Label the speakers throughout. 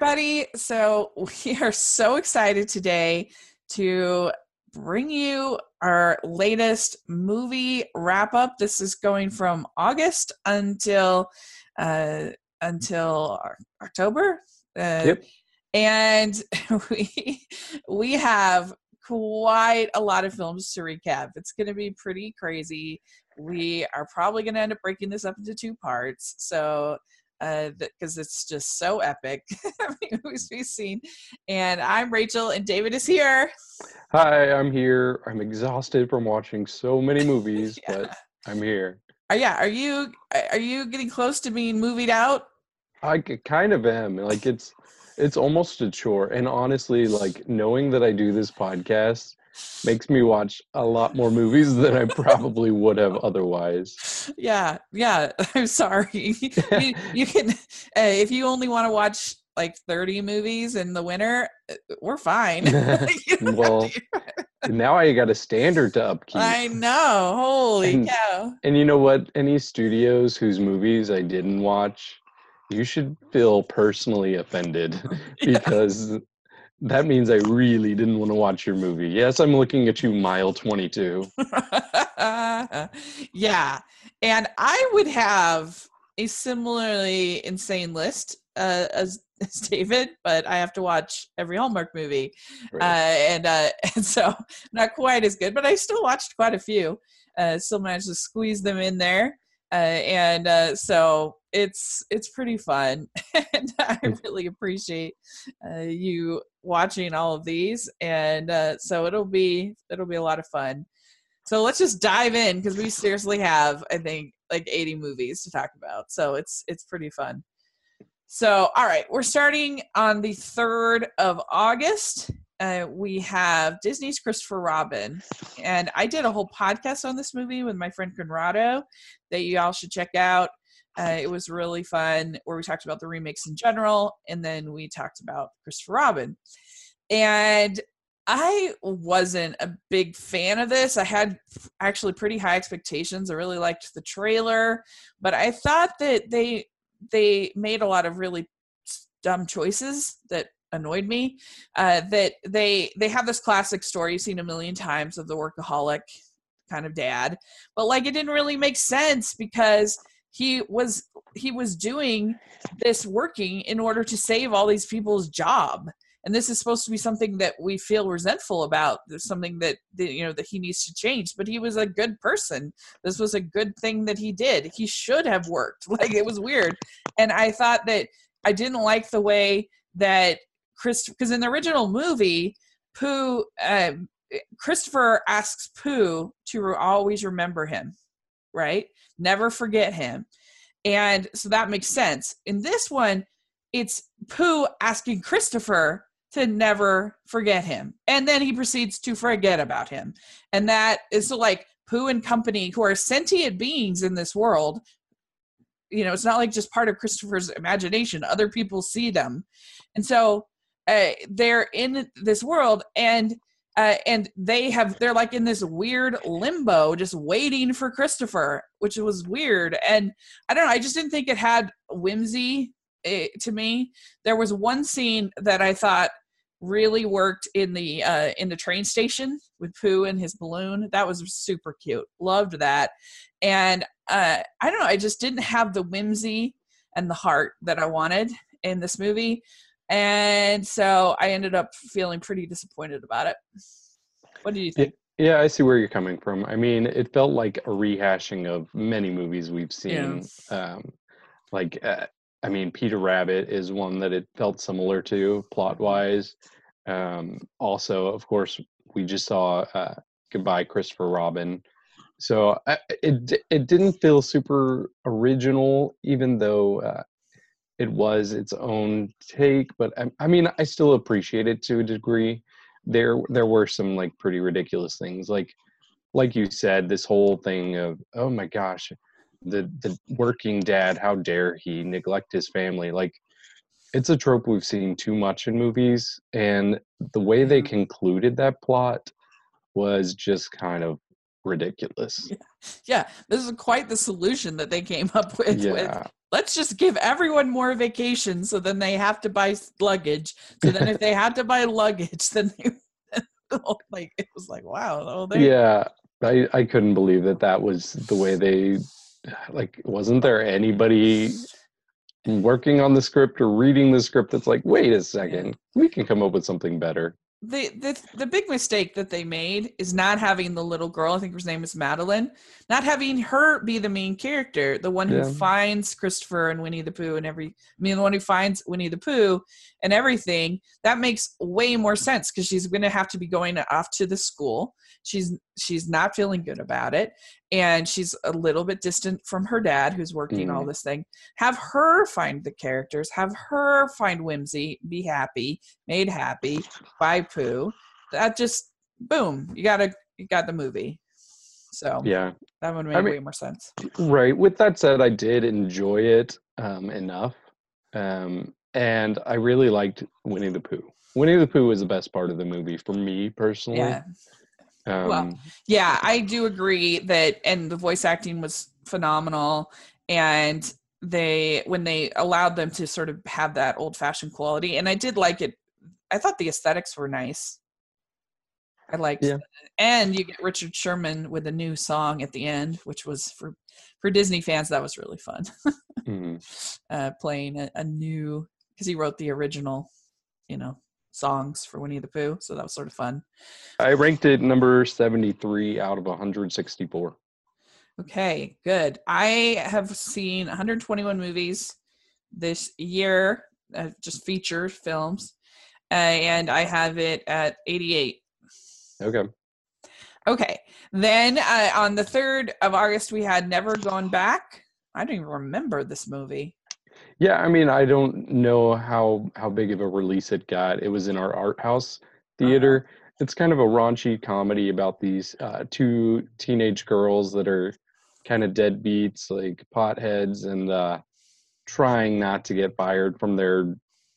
Speaker 1: everybody. So, we are so excited today to bring you our latest movie wrap up. This is going from August until uh, until October. Uh,
Speaker 2: Yep.
Speaker 1: And we we have quite a lot of films to recap. It's going to be pretty crazy. We are probably going to end up breaking this up into two parts. So because it's just so epic. movies we've seen. And I'm Rachel, and David is here.
Speaker 2: Hi, I'm here. I'm exhausted from watching so many movies,
Speaker 1: Yeah.
Speaker 2: but I'm here.
Speaker 1: Uh, yeah, are you are you getting close to being movied out?
Speaker 2: I kind of am. Like it's it's almost a chore. And honestly, like knowing that I do this podcast makes me watch a lot more movies than I probably would have otherwise.
Speaker 1: Yeah, yeah. I'm sorry. you, you can uh, if you only want to watch like 30 movies in the winter, uh, we're fine. You don't have
Speaker 2: Well, now I got a standard to upkeep.
Speaker 1: I know. Holy
Speaker 2: And-
Speaker 1: cow.
Speaker 2: And you know what? Any studios whose movies I didn't watch, you should feel personally offended
Speaker 1: Yeah.
Speaker 2: That means I really didn't want to watch your movie. Yes, I'm looking at you, mile 22.
Speaker 1: yeah. And I would have a similarly insane list uh, as, as David, but I have to watch every Hallmark movie. Uh, and, uh, and so not quite as good, but I still watched quite a few. Uh, still managed to squeeze them in there. Uh, and uh, so it's it's pretty fun, and I really appreciate uh, you watching all of these. And uh, so it'll be it'll be a lot of fun. So let's just dive in because we seriously have, I think, like 80 movies to talk about. So it's it's pretty fun. So all right, we're starting on the third of August. Uh, we have Disney's Christopher Robin, and I did a whole podcast on this movie with my friend Conrado that you all should check out. Uh, it was really fun where we talked about the remakes in general, and then we talked about Christopher Robin. And I wasn't a big fan of this. I had actually pretty high expectations. I really liked the trailer, but I thought that they they made a lot of really dumb choices that annoyed me. Uh, that they they have this classic story you've seen a million times of the workaholic kind of dad, but like it didn't really make sense because he was he was doing this working in order to save all these people's job. And this is supposed to be something that we feel resentful about there's something that, that you know that he needs to change. But he was a good person. This was a good thing that he did. He should have worked. Like it was weird. And i thought that i didn't like the way that chris because in the original movie pooh uh, christopher asks pooh to always remember him right never forget him and so that makes sense in this one it's pooh asking christopher to never forget him. And then he proceeds to forget about him. And that is so like Pooh and company, who are sentient beings in this world. You know, it's not like just part of Christopher's imagination. Other people see them. And so uh, they're in this world and uh, and they have they're like in this weird limbo just waiting for christopher which was weird. And i don't know i just didn't think it had whimsy eh, to me. There was one scene that i thought really worked in the uh in the train station with Pooh and his balloon. That was super cute. Loved that. And uh i don't know i just didn't have the whimsy and the heart that i wanted in this movie and so i ended up feeling pretty disappointed about it what do you think
Speaker 2: Yeah, I see where you're coming from. I mean, it felt like a rehashing of many movies we've seen. Um, like, uh, I mean, Peter Rabbit is one that it felt similar to plot wise. Um, also, of course, we just saw uh, Goodbye, Christopher Robin. So I, it it didn't feel super original, even though uh, it was its own take. But I, I mean, I still appreciate it to a degree there there were some like pretty ridiculous things like like you said this whole thing of oh my gosh the the working dad how dare he neglect his family like it's a trope we've seen too much in movies and the way they
Speaker 1: Mhm.
Speaker 2: concluded that plot was just kind of ridiculous
Speaker 1: yeah yeah this is quite the solution that they came up with with
Speaker 2: yeah
Speaker 1: let's just give everyone more vacation so then they have to buy luggage. So then if they had to buy luggage, then they like it was like wow. Oh,
Speaker 2: yeah, I I couldn't believe that that was the way they like. Wasn't there anybody working on the script or reading the script that's like, wait a second, we can come up with something better?
Speaker 1: The the the big mistake that they made is not having the little girl. I think her name is Madeline. Not having her be the main character, the one who finds Christopher and Winnie the Pooh and every. I mean, the one who finds Winnie the Pooh and everything. That makes way more sense because she's going to have to be going off to the school. She's she's not feeling good about it, and she's a little bit distant from her dad who's working mm. all this thing. Have her find the characters. Have her find whimsy. Be happy. Made happy. By pooh that just boom. You got a you got the movie. So
Speaker 2: yeah.
Speaker 1: that would make I mean, way more sense.
Speaker 2: right. With that said i did enjoy it um, enough. Um, and i really liked winnie the pooh. Winnie the pooh was the best part of the movie for me personally.
Speaker 1: Yeah um, well, yeah, I do agree that, and the voice acting was phenomenal. And they, when they allowed them to sort of have that old fashioned quality, and I did like it. I thought the aesthetics were nice. I liked, yeah. and you get Richard Sherman with a new song at the end, which was for for Disney fans. That was really fun. mm-hmm. uh, playing a, a new because he wrote the original, you know, songs for Winnie the Pooh, so that was sort of fun.
Speaker 2: I ranked it number 73 out of 164.
Speaker 1: Okay, good. I have seen 121 movies this year, uh, just feature films, uh, and I have it at 88.
Speaker 2: Okay.
Speaker 1: Okay. Then uh, on the 3rd of August, we had Never Goin' Back. I don't even remember this movie.
Speaker 2: Yeah, I mean, I don't know how how big of a release it got. It was in our art house theater. Uh-huh. It's kind of a raunchy comedy about these uh, two teenage girls that are kind of deadbeats, like potheads, and uh, trying not to get fired from their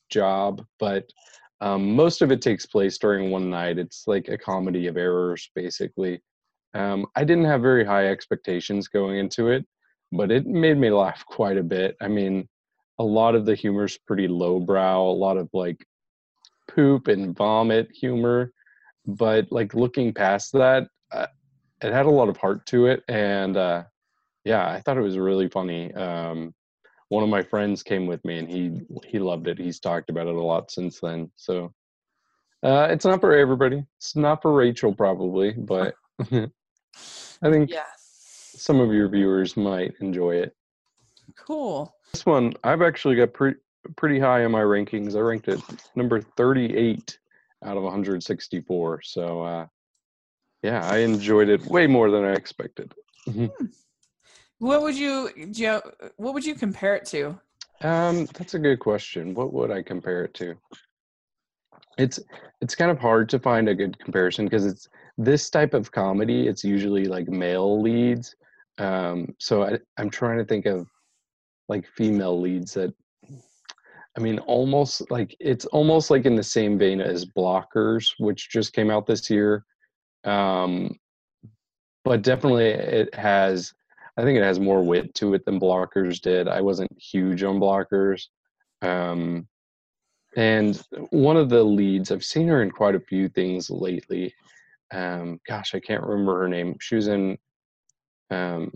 Speaker 2: job. But um, most of it takes place during one night. It's like a comedy of errors, basically. Um, I didn't have very high expectations going into it, but it made me laugh quite a bit. I mean, a lot of the humor's pretty lowbrow, a lot of like poop and vomit humor. But like looking past that, uh, it had a lot of heart to it. And uh, yeah, I thought it was really funny. Um, one of my friends came with me and he he loved it. He's talked about it a lot since then. So uh, it's not for everybody. It's not for Rachel probably, but I think yeah. some of your viewers might enjoy it.
Speaker 1: Cool.
Speaker 2: This one, I've actually got pretty pretty high in my rankings. I ranked it number 38 out of 164. So, uh, yeah, I enjoyed it way more than I expected.
Speaker 1: hmm. What would you, Joe? What would you compare it to?
Speaker 2: Um, that's a good question. What would I compare it to? It's it's kind of hard to find a good comparison because it's this type of comedy. It's usually like male leads. Um, so I, I'm trying to think of like female leads that I mean, almost like it's almost like in the same vein as Blockers, which just came out this year. Um, but definitely it has, I think it has more wit to it than Blockers did. I wasn't huge on Blockers. Um, and one of the leads, I've seen her in quite a few things lately. Um, gosh, I can't remember her name. She was in um,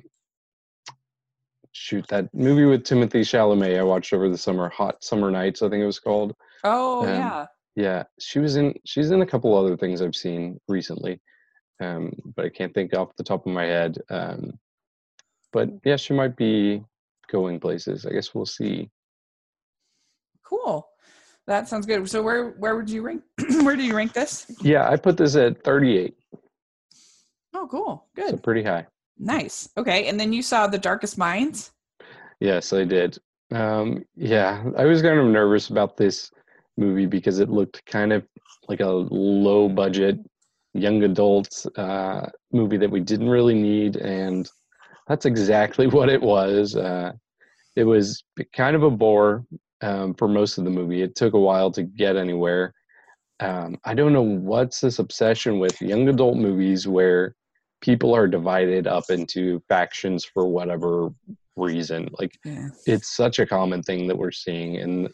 Speaker 2: shoot that movie with Timothée Chalamet I watched over the summer, Hot Summer Nights, I think it was called.
Speaker 1: Oh um, yeah.
Speaker 2: Yeah, she was in. She's in a couple other things I've seen recently, um, but I can't think off the top of my head. Um, but yeah, she might be going places. I guess we'll see.
Speaker 1: Cool. That sounds good. So where where would you rank? where do you rank this?
Speaker 2: Yeah, I put this at 38.
Speaker 1: Oh, cool. Good. So
Speaker 2: pretty high.
Speaker 1: Nice. Okay. And then you saw The Darkest Minds?
Speaker 2: Yes, I did. Um, yeah, I was kind of nervous about this movie because it looked kind of like a low budget young adult uh, movie that we didn't really need. And that's exactly what it was. Uh, it was kind of a bore um, for most of the movie. It took a while to get anywhere. Um, I don't know what's this obsession with young adult movies where people are divided up into factions for whatever reason. Like
Speaker 1: Yeah.
Speaker 2: it's such a common thing that we're seeing, and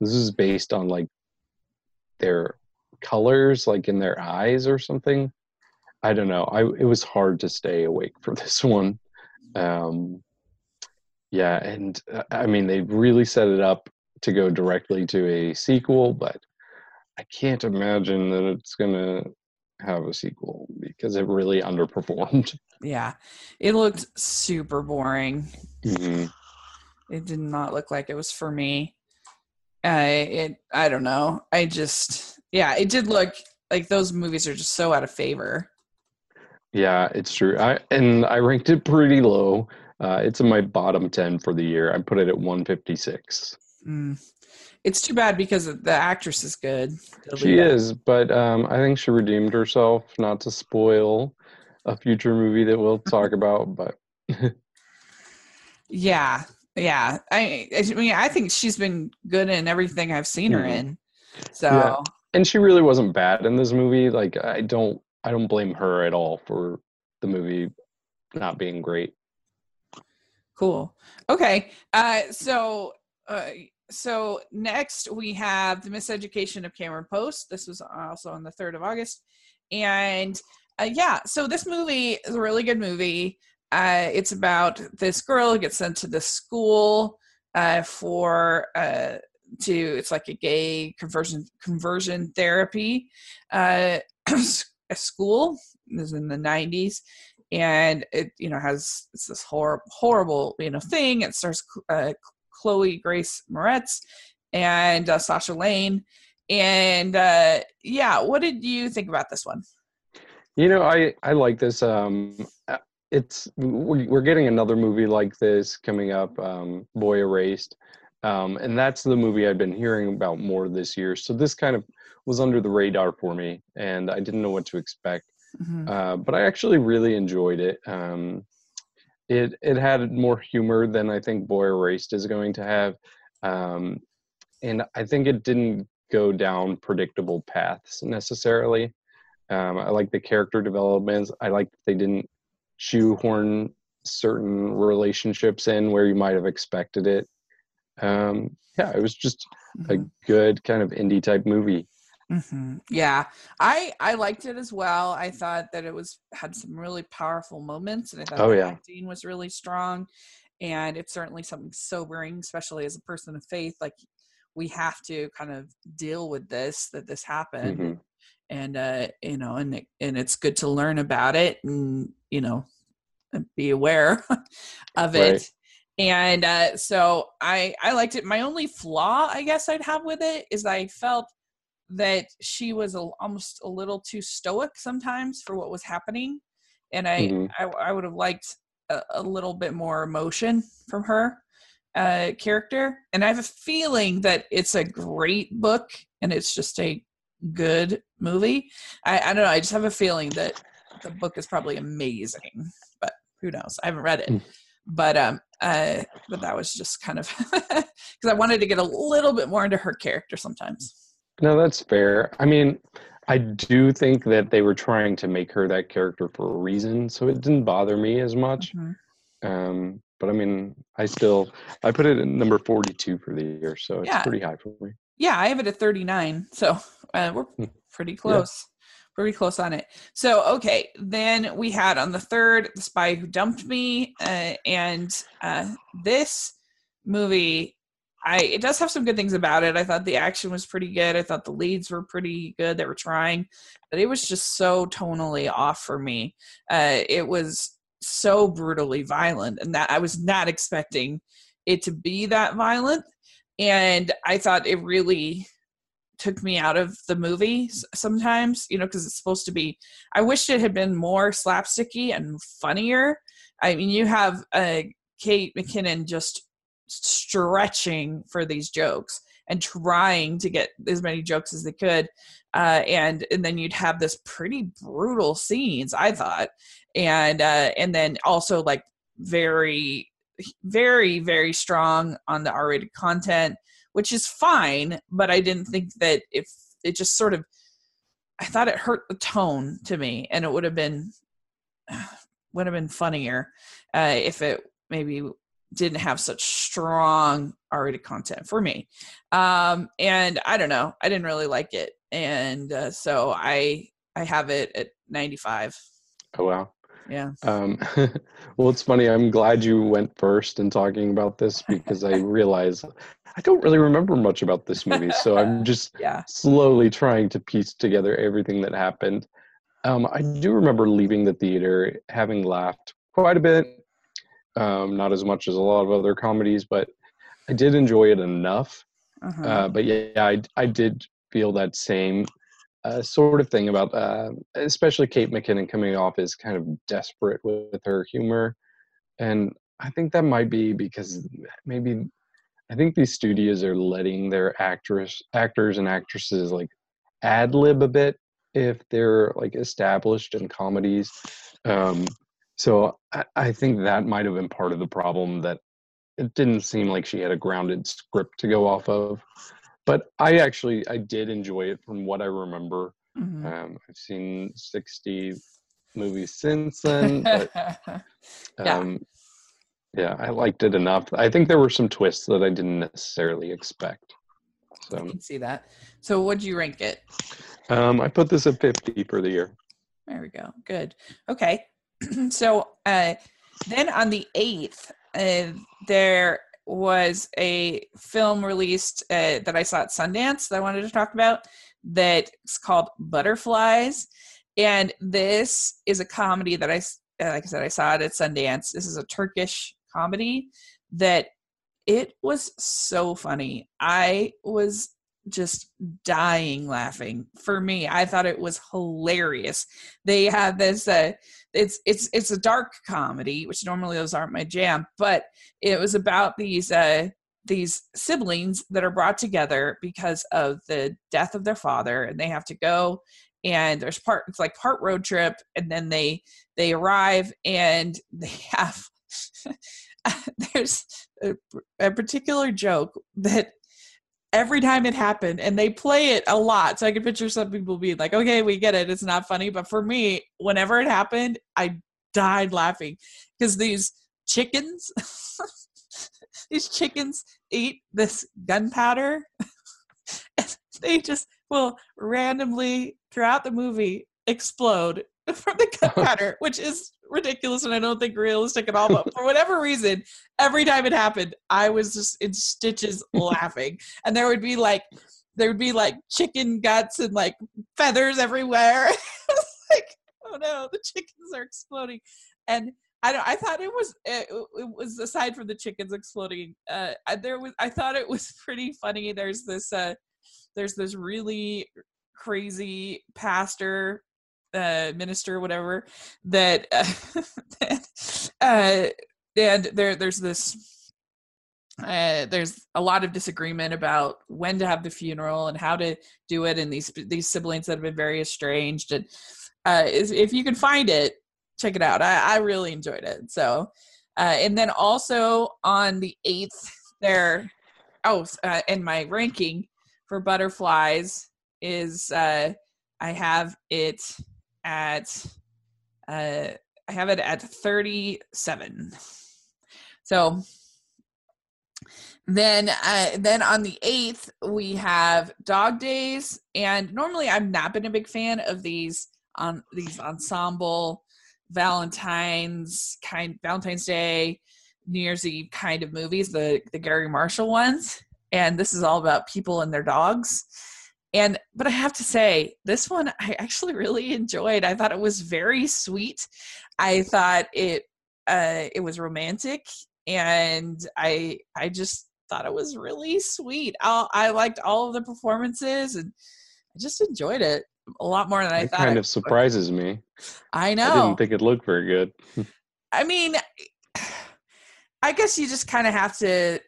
Speaker 2: this is based on like their colors, like in their eyes or something. I don't know. I it was hard to stay awake for this one. Um, yeah, and uh, I mean they really set it up to go directly to a sequel, but I can't imagine that it's gonna have a sequel because it really underperformed.
Speaker 1: Yeah. It looked super boring.
Speaker 2: Mhm.
Speaker 1: It did not look like it was for me. Uh, it I don't know. I just yeah, it did look like those movies are just so out of favor.
Speaker 2: Yeah, it's true. I and I ranked it pretty low. Uh, it's in my bottom ten for the year. I put it at 156.
Speaker 1: Mm. It's too bad because the actress is good.
Speaker 2: She is, but um, I think she redeemed herself. Not to spoil a future movie that we'll talk about, but
Speaker 1: Yeah, yeah. I, I mean, I think she's been good in everything I've seen her
Speaker 2: Mhm.
Speaker 1: in. So
Speaker 2: Yeah. and she really wasn't bad in this movie. Like I don't, I don't blame her at all for the movie not being great.
Speaker 1: cool. Okay. Uh, so, uh, so next we have the Miseducation of Cameron Post. This was also on the third of August, and uh, yeah. So this movie is a really good movie. Uh, it's about this girl who gets sent to this school uh, for uh, to it's like a gay conversion conversion therapy uh, a school. This is in the nineties, and it you know has it's this horrible horrible you know thing. It starts uh, Chloe Grace Moretz and uh, Sasha Lane, and uh, yeah, what did you think about this one?
Speaker 2: You know, I I like this. Um, it's we- we're getting another movie like this coming up, um, Boy Erased, um, and that's the movie I've been hearing about more this year. So this kind of was under the radar for me, and I didn't know what to expect.
Speaker 1: Mhm.
Speaker 2: Uh, but I actually really enjoyed it. Um, it it had more humor than I think Boy Erased is going to have, um, and I think it didn't go down predictable paths necessarily. Um, I like the character developments. I like that they didn't shoehorn certain relationships in where you might have expected it. Um, yeah, it was just a
Speaker 1: Mhm.
Speaker 2: good kind of indie type movie.
Speaker 1: Hmm Yeah, I I liked it as well. I thought that it was had some really powerful moments, and I thought
Speaker 2: Oh,
Speaker 1: the
Speaker 2: yeah.
Speaker 1: acting was really strong. And it's certainly something sobering, especially as a person of faith. Like we have to kind of deal with this that this happened,
Speaker 2: Mhm.
Speaker 1: and uh, you know, and it, and it's good to learn about it, and you know, be aware of it.
Speaker 2: Right.
Speaker 1: And uh, so I I liked it. My only flaw, I guess, I'd have with it is I felt that she was a, almost a little too stoic sometimes for what was happening, and I
Speaker 2: Mhm.
Speaker 1: I, I would have liked a, a little bit more emotion from her uh, character. And I have a feeling that it's a great book and it's just a good movie. I, I don't know. I just have a feeling that the book is probably amazing, but who knows? I haven't read it.
Speaker 2: Mm.
Speaker 1: But um, uh, but that was just kind of because I wanted to get a little bit more into her character sometimes.
Speaker 2: No, that's fair. I mean, I do think that they were trying to make her that character for a reason, so it didn't bother me as much.
Speaker 1: Mhm.
Speaker 2: Um, but I mean, I still I put it at number forty-two for the year, so it's
Speaker 1: Yeah.
Speaker 2: pretty high for me.
Speaker 1: Yeah, I have it at 39. So uh, we're
Speaker 2: Hmm.
Speaker 1: pretty close. Pretty close on it. So, okay. Then we had on the third, The Spy Who Dumped Me. Uh, and uh, this movie, I it does have some good things about it. I thought the action was pretty good. I thought the leads were pretty good. They were trying, but it was just so tonally off for me. Uh, it was so brutally violent, and that I was not expecting it to be that violent and I thought it really took me out of the movie sometimes, you know, because it's supposed to be. I wished it had been more slapsticky and funnier. I mean, you have uh, Kate McKinnon just stretching for these jokes and trying to get as many jokes as they could, uh, and and then you'd have this pretty brutal scenes. I thought, and uh, and then also like very very very strong on the r-rated content which is fine but i didn't think that if it just sort of i thought it hurt the tone to me and it would have been would have been funnier uh, if it maybe didn't have such strong R-rated content for me. Um, and I don't know, I didn't really like it, and uh, so I I have it at 95.
Speaker 2: Oh wow.
Speaker 1: Yeah.
Speaker 2: Um, well, it's funny. I'm glad you went first in talking about this because I realize I don't really remember much about this movie. So I'm just
Speaker 1: yeah.
Speaker 2: slowly trying to piece together everything that happened. Um, I do remember leaving the theater having laughed quite a bit. Um, not as much as a lot of other comedies, but I did enjoy it enough.
Speaker 1: Uh-huh.
Speaker 2: Uh, but yeah, I, I did feel that same uh, sort of thing about, uh, especially Kate McKinnon coming off as kind of desperate with her humor, and I think that might be because maybe I think these studios are letting their actress actors and actresses like ad lib a bit if they're like established in comedies. Um, so I, I think that might have been part of the problem that it didn't seem like she had a grounded script to go off of. But I actually I did enjoy it from what I remember.
Speaker 1: Mhm.
Speaker 2: Um, I've seen sixty movies since then. But,
Speaker 1: Yeah.
Speaker 2: um, yeah, I liked it enough. I think there were some twists that I didn't necessarily expect.
Speaker 1: I
Speaker 2: So
Speaker 1: can see that. So, what'd you rank it?
Speaker 2: um, I put this at fifty for the year.
Speaker 1: There we go. Good. Okay. so uh, then on the 8th, uh, there was a film released uh, that I saw at Sundance that I wanted to talk about that's called Butterflies. And this is a comedy that I, like I said, I saw it at Sundance. This is a Turkish comedy that it was so funny. I was just dying laughing. For me i thought it was hilarious. They have this uh it's it's it's a dark comedy which normally those aren't my jam but it was about these uh these siblings that are brought together because of the death of their father and they have to go and there's part it's like part road trip and then they they arrive and they have there's a, a particular joke that every time it happened and they play it a lot so i can picture some people being like okay we get it it's not funny but for me whenever it happened i died laughing because these chickens these chickens eat this gunpowder and they just will randomly throughout the movie explode from the gunpowder which is ridiculous and i don't think realistic at all but for whatever reason every time it happened i was just in stitches laughing and there would be like there would be like chicken guts and like feathers everywhere It was like oh no the chickens are exploding and I don't. I thought it was. It, it was aside from the chickens exploding. Uh, I- there was. I thought it was pretty funny. There's this. Uh, there's this really crazy pastor, uh, minister, whatever. That. Uh, and there. There's this. Uh, there's a lot of disagreement about when to have the funeral and how to do it, and these these siblings that have been very estranged. And uh, if you can find it, check it out. I, I really enjoyed it. So, uh, and then also on the eighth, there. Oh, uh, and my ranking for butterflies is uh, I have it at uh, I have it at thirty seven. So then uh, then on the 8th we have dog days and normally i've not been a big fan of these on these ensemble valentine's kind valentine's day new year's eve kind of movies the the garry marshall ones and this is all about people and their dogs and but i have to say this one i actually really enjoyed i thought it was very sweet i thought it uh it was romantic and i i just thought it was really sweet i i liked all of the performances and i just enjoyed it a lot more than i
Speaker 2: It
Speaker 1: thought
Speaker 2: kind of surprises me.
Speaker 1: I know.
Speaker 2: I didn't think it looked very good.
Speaker 1: I mean, I guess you just kind of have to.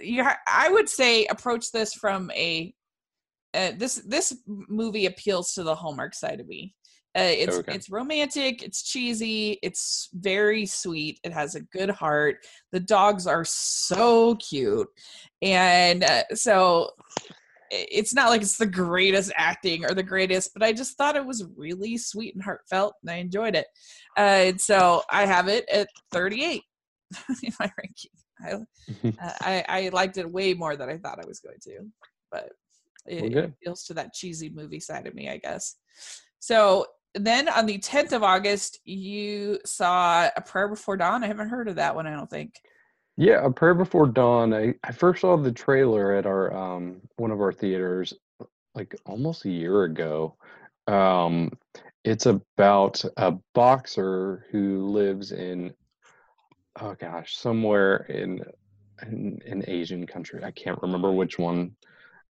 Speaker 1: You, ha- I would say, approach this from a. Uh, this this movie appeals to the Hallmark side of me. Uh, it's
Speaker 2: Okay.
Speaker 1: it's romantic, it's cheesy, it's very sweet. It has a good heart. The dogs are so cute, and uh, so it's not like it's the greatest acting or the greatest, but I just thought it was really sweet and heartfelt, and I enjoyed it. Uh, and so I have it at 38 in my ranking. I, uh, I, I liked it way more than I thought I was going to, but it, it feels to that cheesy movie side of me, I guess. So then on the 10th of August, you saw A Prayer Before Dawn. I haven't heard of that one, I don't think.
Speaker 2: Yeah, A Prayer Before Dawn. I, I first saw the trailer at our um one of our theaters like almost a year ago. Um it's about a boxer who lives in oh gosh, somewhere in in an Asian country. I can't remember which one.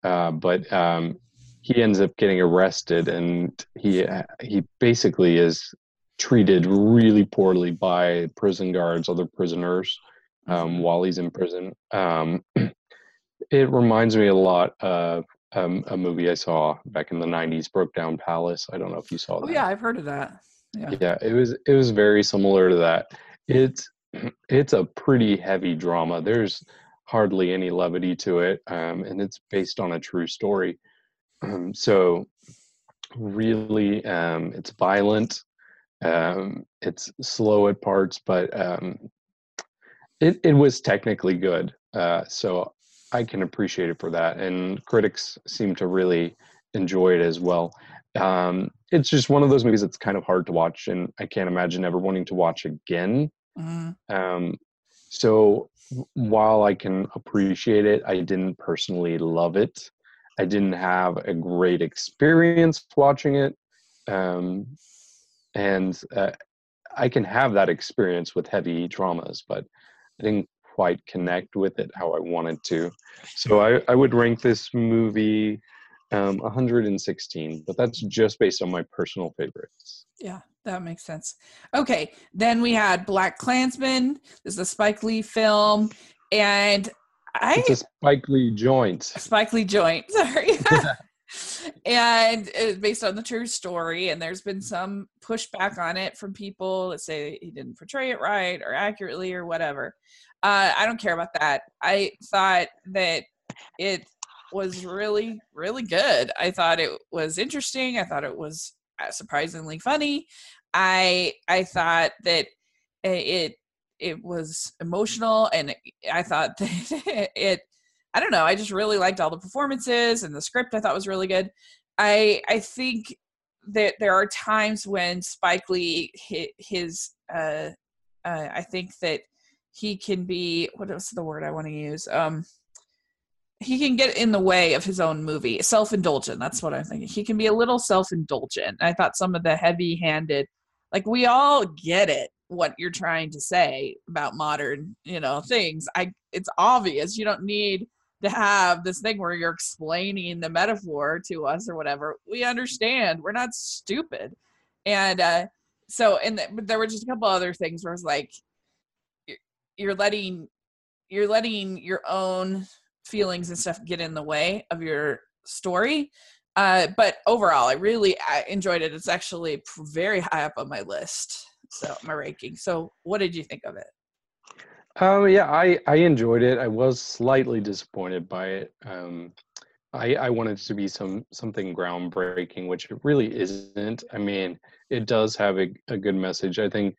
Speaker 2: Uh, but um he ends up getting arrested and he he basically is treated really poorly by prison guards other prisoners um, while he's in prison. Um, it reminds me a lot of um, a movie i saw back in the 90s broke down palace. I don't know if you saw that.
Speaker 1: oh,
Speaker 2: that.
Speaker 1: yeah i've heard of that.
Speaker 2: Yeah. yeah it was it was very similar to that. It's it's a pretty heavy drama. There's hardly any levity to it um, and it's based on a true story um, so really, um, it's violent. Um, it's slow at parts, but um, it it was technically good. Uh, so I can appreciate it for that, and critics seem to really enjoy it as well. Um, it's just one of those movies that's kind of hard to watch, and I can't imagine ever wanting to watch again. Mm-hmm. Um, so while I can appreciate it, I didn't personally love it. I didn't have a great experience watching it. Um, and uh, I can have that experience with heavy dramas, but I didn't quite connect with it how I wanted to. So I, I would rank this movie um, 116, but that's just based on my personal favorites.
Speaker 1: Yeah, that makes sense. Okay, then we had BlacKkKlansman. This is a Spike Lee film, and I,
Speaker 2: it's a Spike Lee joint.
Speaker 1: Spike Lee joint. Sorry. and it's based on the true story. And there's been some pushback on it from people that say he didn't portray it right or accurately or whatever. Uh, I don't care about that. I thought that it was really, really good. I thought it was interesting. I thought it was uh, surprisingly funny. I I thought that it it was emotional and i thought that it i don't know i just really liked all the performances and the script i thought was really good i i think that there are times when spike lee hit his uh, uh i think that he can be What is the word i want to use um he can get in the way of his own movie. Self-indulgent that's what i'm thinking. He can be a little self-indulgent. I thought some of the heavy-handed like we all get it what you're trying to say about modern you know things. I it's obvious. You don't need to have this thing where you're explaining the metaphor to us or whatever. We understand. We're not stupid. And uh so and there were just a couple other things where it's like you're letting you're letting your own feelings and stuff get in the way of your story uh but overall i really I enjoyed it it's actually very high up on my list so my ranking. So what did you think of it?
Speaker 2: Um, yeah, I I enjoyed it. I was slightly disappointed by it. Um, I I wanted to be some something groundbreaking, which it really isn't. I mean, it does have a, a good message. I think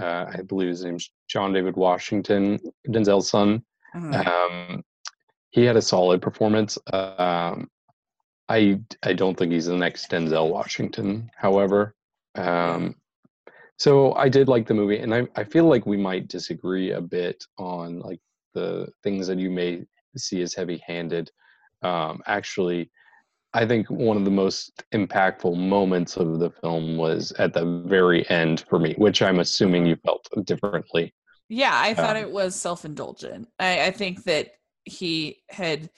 Speaker 2: uh, I believe his name's John David Washington, Denzel's son. Mm-hmm. Um, he had a solid performance. Um, I I don't think he's the next Denzel Washington. However, um, so I did like the movie, and I I feel like we might disagree a bit on like the things that you may see as heavy-handed. Um, actually, I think one of the most impactful moments of the film was at the very end for me, which I'm assuming you felt differently.
Speaker 1: Yeah, I thought um, it was self-indulgent. I, I think that he had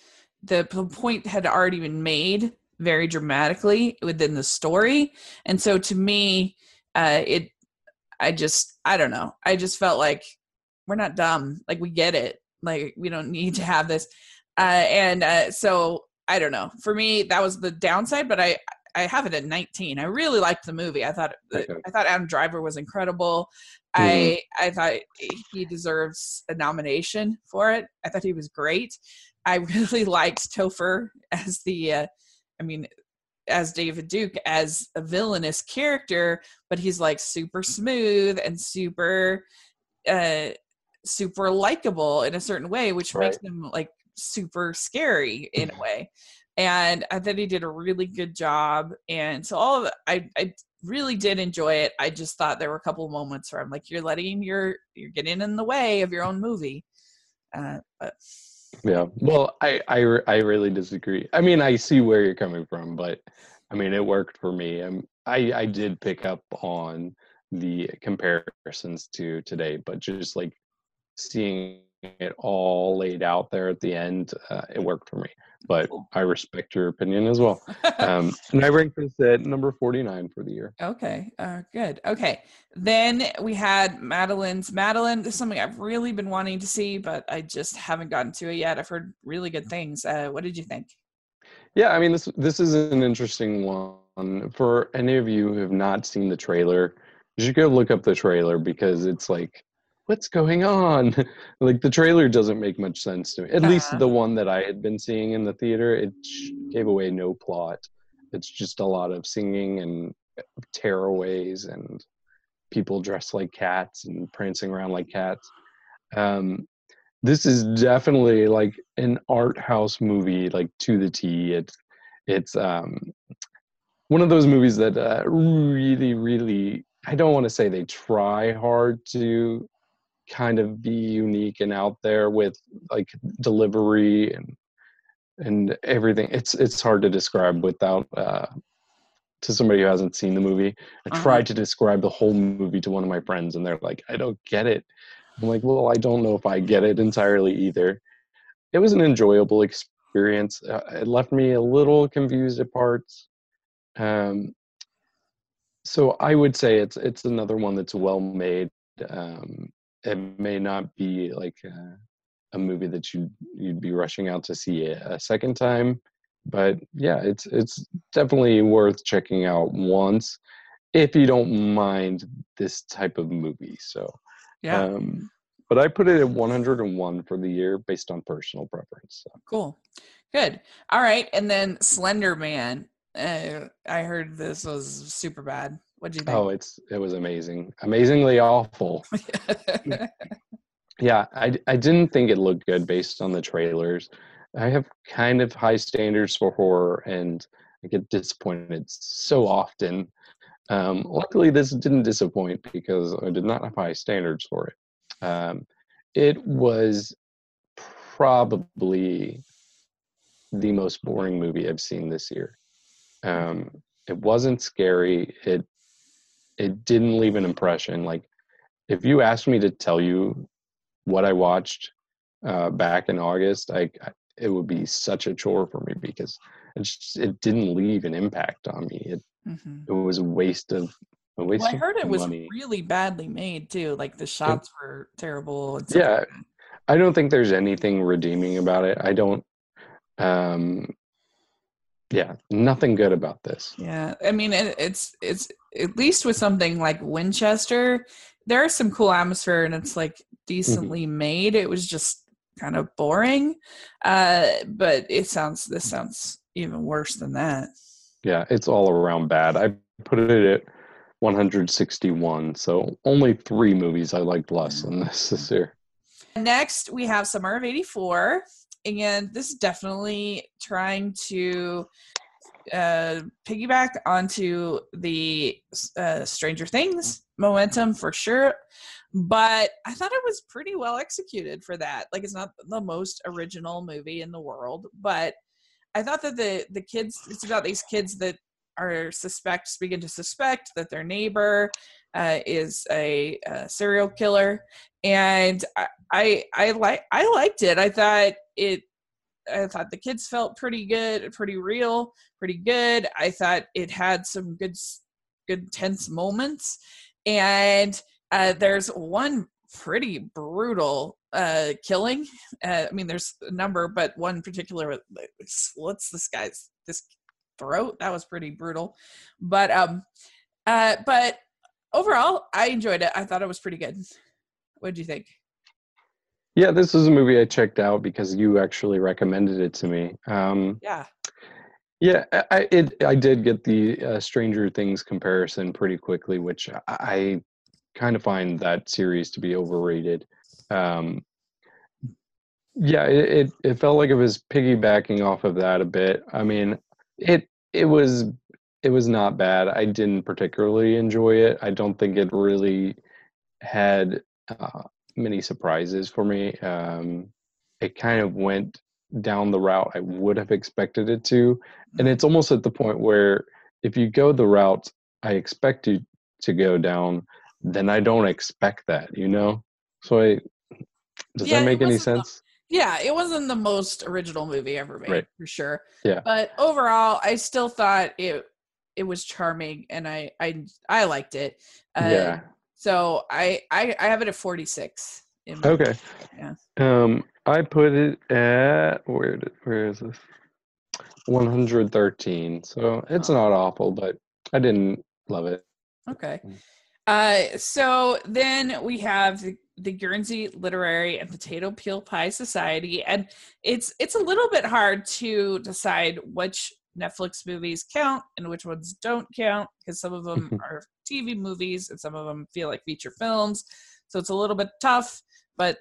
Speaker 1: the point had already been made very dramatically within the story, and so to me, uh, it I just I don't know. I just felt like we're not dumb. Like we get it. Like we don't need to have this. Uh, and uh, so I don't know. For me, that was the downside. But I I have it at 19. I really liked the movie. I thought okay. I thought Adam Driver was incredible. Mm-hmm. I I thought he deserves a nomination for it. I thought he was great. I really liked Topher as the. Uh, I mean, as David Duke as a villainous character, but he's like super smooth and super uh super likable in a certain way, which
Speaker 2: Right.
Speaker 1: makes him like super scary in a way. And I thought he did a really good job. And so all of it, I, I really did enjoy it. I just thought there were a couple of moments where I'm like, you're letting your, you're getting in the way of your own movie. Uh, but
Speaker 2: Yeah. Well, I, I I really disagree. I mean, I see where you're coming from, but I mean, it worked for me. Um, I I did pick up on the comparisons to today, but just like seeing it all laid out there at the end, uh, it worked for me. But
Speaker 1: Cool.
Speaker 2: I respect your opinion as well. Um, and I ranked this at number 49 for the year.
Speaker 1: Okay, uh, good. Okay, then we had Madeline's Madeline. This is something I've really been wanting to see, but I just haven't gotten to it yet. I've heard really good things. Uh, what did you think?
Speaker 2: Yeah, I mean this this is an interesting one for any of you who have not seen the trailer. You should go look up the trailer because it's like, what's going on? like the trailer doesn't make much sense to me. At least
Speaker 1: Uh-huh.
Speaker 2: the one that I had been seeing in the theater, it sh- gave away no plot. It's just a lot of singing and tearaways and people dressed like cats and prancing around like cats. Um, this is definitely like an art house movie like to the t it's it's um one of those movies that uh, really really i don't want to say they try hard to kind of be unique and out there with like delivery and and everything it's it's hard to describe without uh to somebody who hasn't seen the movie i
Speaker 1: Uh-huh.
Speaker 2: tried to describe the whole movie to one of my friends and they're like i don't get it I'm like, well, I don't know if I get it entirely either. It was an enjoyable experience. Uh, it left me a little confused at parts. Um, so I would say it's it's another one that's well made. Um, it may not be like a, a movie that you you'd be rushing out to see a, second time, but yeah, it's it's definitely worth checking out once if you don't mind this type of movie. So.
Speaker 1: Yeah,
Speaker 2: Um, but I put it at 101 for the year based on personal preference. So.
Speaker 1: cool, good. All right, and then Slender Man. Uh, I heard this was super bad. What do you
Speaker 2: Oh, it's it was amazing, amazingly awful. Yeah, I I didn't think it looked good based on the trailers. I have kind of high standards for horror, and I get disappointed so often. Um, luckily, this didn't disappoint because I did not have high standards for it. Um, it was probably the most boring movie I've seen this year. Um, it wasn't scary. It it didn't leave an impression. Like if you asked me to tell you what I watched uh, back in August, I, I it would be such a chore for me because it just, it didn't leave an impact on me. It
Speaker 1: Mhm.
Speaker 2: it was a waste of a waste
Speaker 1: Well, I heard it was
Speaker 2: money.
Speaker 1: really badly made too. Like the shots were terrible.
Speaker 2: Yeah. I don't think there's anything redeeming about it. I don't. Um, yeah, nothing good about this.
Speaker 1: Yeah, I mean, it, it's it's at least with something like Winchester, there is some cool atmosphere and it's like decently made. It was just kind of boring, uh, but it sounds this sounds even worse than that.
Speaker 2: Yeah, it's all around bad. I put it at 161, so only three movies I liked less than this this year.
Speaker 1: Next, we have Summer of '84, and this is definitely trying to uh, piggyback onto the uh, Stranger Things momentum for sure. But I thought it was pretty well executed for that. Like, it's not the most original movie in the world, but I thought that the the kids. It's about these kids that are suspects begin to suspect that their neighbor uh, is a, a serial killer, and I, I I like I liked it. I thought it. I thought the kids felt pretty good, pretty real, pretty good. I thought it had some good, good tense moments, and uh, there's one pretty brutal uh, killing. Uh, I mean, there's a number, but one particular slits this guy's this throat. That was pretty brutal, but um, uh, but overall, I enjoyed it. I thought it was pretty good. What do you think?
Speaker 2: Yeah, this is a movie I checked out because you actually recommended it to me. Um,
Speaker 1: Yeah.
Speaker 2: yeah, I- I it I did get the uh, Stranger Things comparison pretty quickly, which I, I kind of find that series to be overrated. Um, yeah, it, it, it felt like it was piggybacking off of that a bit. I mean, it it was it was not bad. I didn't particularly enjoy it. I don't think it really had uh, many surprises for me. Um, it kind of went down the route I would have expected it to, and it's almost at the point where if you go the route I expect you to go down, then I don't expect that. You know, so I does yeah, that make any sense?
Speaker 1: Yeah, it wasn't the most original movie ever made right. for sure.
Speaker 2: Yeah.
Speaker 1: But overall, I still thought it it was charming and I I I liked it.
Speaker 2: Uh, yeah.
Speaker 1: So I, I I have it at 46.
Speaker 2: okay. Yeah. Um I put it at where did, where is this? 113. So it's oh. not awful, but I didn't love it.
Speaker 1: Okay. Mm. Uh, so then we have the, the Guernsey Literary and Potato Peel Pie Society, and it's it's a little bit hard to decide which Netflix movies count and which ones don't count because some of them are TV movies and some of them feel like feature films. So it's a little bit tough, but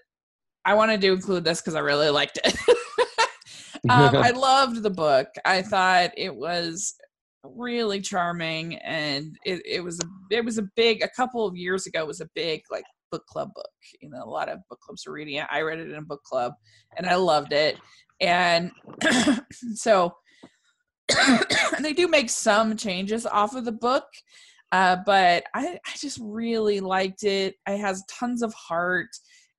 Speaker 1: I wanted to include this because I really liked it. um, I loved the book. I thought it was really charming and it, it was a it was a big a couple of years ago was a big like book club book you know a lot of book clubs are reading it i read it in a book club and i loved it and so they do make some changes off of the book uh, but I, I just really liked it it has tons of heart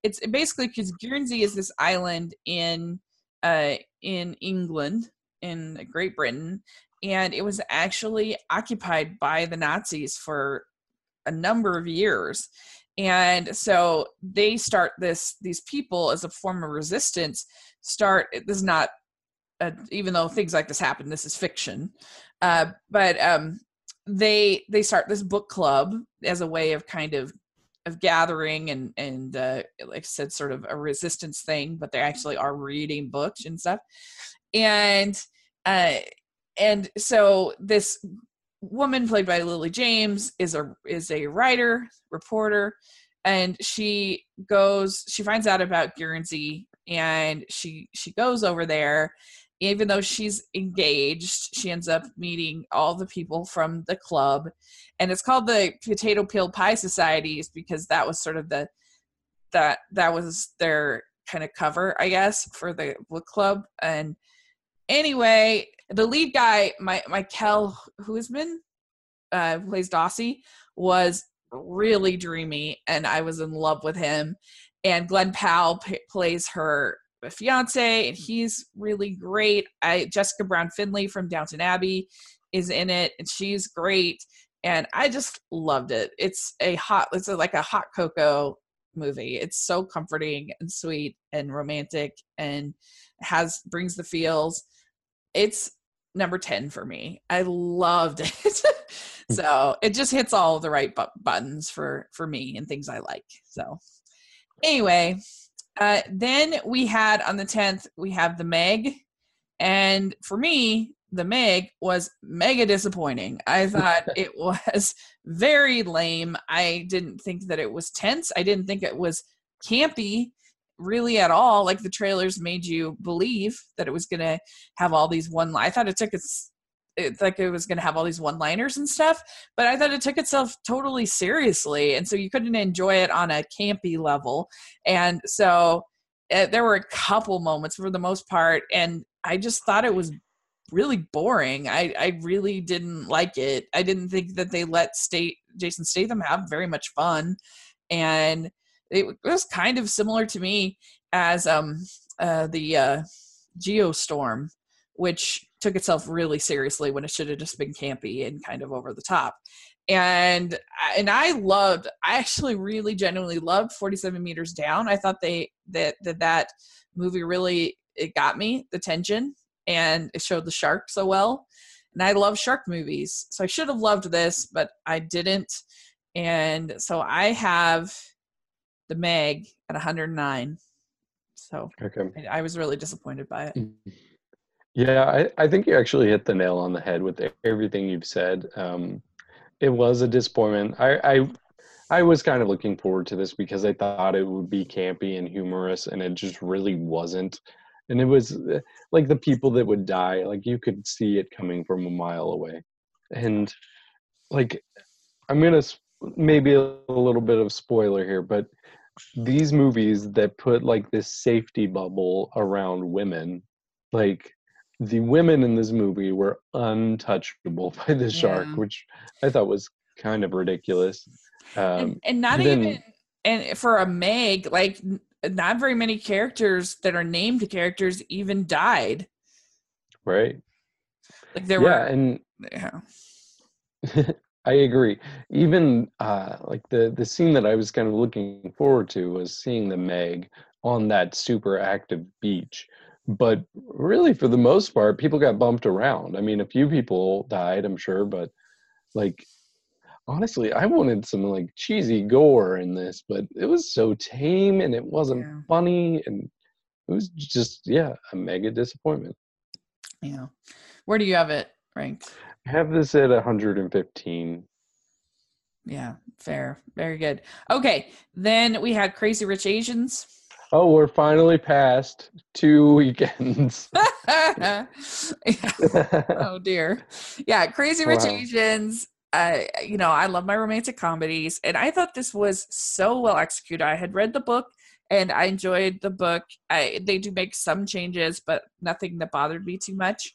Speaker 1: it's basically because guernsey is this island in uh, in england in Great Britain, and it was actually occupied by the Nazis for a number of years. And so they start this, these people as a form of resistance start, this is not, a, even though things like this happen, this is fiction. Uh, but um, they, they start this book club as a way of kind of of gathering and and uh, like I said, sort of a resistance thing, but they actually are reading books and stuff. And uh, and so this woman played by Lily James is a is a writer, reporter, and she goes she finds out about Guernsey and she she goes over there even though she's engaged she ends up meeting all the people from the club and it's called the potato peel pie societies because that was sort of the that that was their kind of cover i guess for the book club and anyway the lead guy, my Michael Huisman, uh, plays Dawsey, was really dreamy, and I was in love with him. And Glen Powell p- plays her fiance, and mm-hmm. he's really great. I Jessica Brown Findlay from Downton Abbey is in it, and she's great. And I just loved it. It's a hot, it's a, like a hot cocoa movie. It's so comforting and sweet and romantic, and has brings the feels it's number 10 for me. I loved it. So it just hits all the right bu- buttons for for me and things I like. So anyway, uh, then we had on the 10th we have the Meg, and for me the Meg was mega disappointing. I thought it was very lame. I didn't think that it was tense. I didn't think it was campy really at all like the trailers made you believe that it was going to have all these one i thought it took its it's like it was going to have all these one liners and stuff but i thought it took itself totally seriously and so you couldn't enjoy it on a campy level and so uh, there were a couple moments for the most part and i just thought it was really boring. I i really didn't like it. I didn't think that they let state jason statham have very much fun and it was kind of similar to me as um, uh, the uh, Geostorm, which took itself really seriously when it should have just been campy and kind of over the top. And uh, and I loved, I actually really genuinely loved 47 meters down. I thought they that that that movie really it got me the tension and it showed the shark so well. And I love shark movies, so I should have loved this, but I didn't. And so I have the Meg at 109. So
Speaker 2: okay.
Speaker 1: I, I was really disappointed by it. Mm-hmm.
Speaker 2: Yeah, I, I think you actually hit the nail on the head with everything you've said. Um, it was a disappointment. I, I I was kind of looking forward to this because I thought it would be campy and humorous, and it just really wasn't. And it was uh, like the people that would die, like you could see it coming from a mile away. And like, I'm gonna maybe a little bit of spoiler here, but these movies that put like this safety bubble around women, like the women in this movie were untouchable by the shark, yeah. which I thought was kind of ridiculous.
Speaker 1: Um, and, and, not even and for a Meg, like not very many characters that are named characters even died.
Speaker 2: Right.
Speaker 1: Like there yeah,
Speaker 2: were and yeah. I agree. Even uh, like the the scene that I was kind of looking forward to was seeing the Meg on that super active beach. But really, for the most part, people got bumped around. I mean, a few people died, I'm sure, but like honestly, I wanted some like cheesy gore in this, but it was so tame and it wasn't yeah. funny, and it was just yeah, a mega disappointment.
Speaker 1: Yeah, where do you have it ranked?
Speaker 2: I have this at 115.
Speaker 1: Yeah, fair. Very good. Okay, then we had Crazy Rich Asians.
Speaker 2: Oh, we're finally past two weekends.
Speaker 1: oh dear. Yeah, Crazy Rich wow. Asians. Uh, you know, I love my romantic comedies, and I thought this was so well executed. I had read the book, and I enjoyed the book. I, they do make some changes, but nothing that bothered me too much.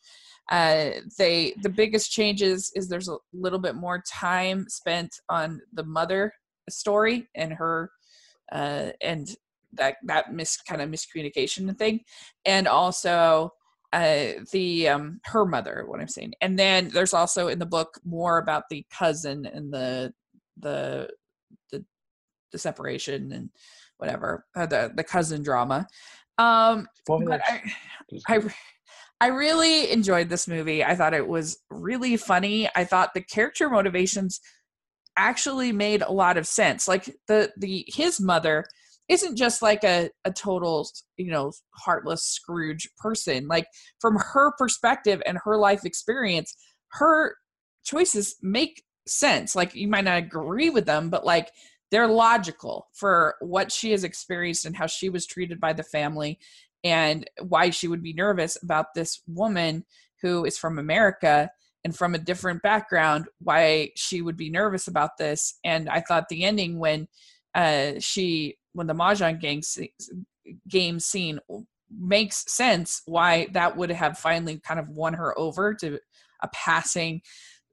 Speaker 1: Uh, they the biggest changes is there's a little bit more time spent on the mother story and her uh, and that that mis kind of miscommunication thing, and also uh, the um, her mother. What I'm saying, and then there's also in the book more about the cousin and the the the, the separation and whatever uh, the the cousin drama. Um, but I, I I really enjoyed this movie. I thought it was really funny. I thought the character motivations actually made a lot of sense. Like the the his mother isn't just like a, a total, you know, heartless Scrooge person. Like from her perspective and her life experience, her choices make sense. Like you might not agree with them, but like they're logical for what she has experienced and how she was treated by the family and why she would be nervous about this woman who is from America and from a different background, why she would be nervous about this. And I thought the ending when uh, she, when the Mahjong gang game scene makes sense why that would have finally kind of won her over to a passing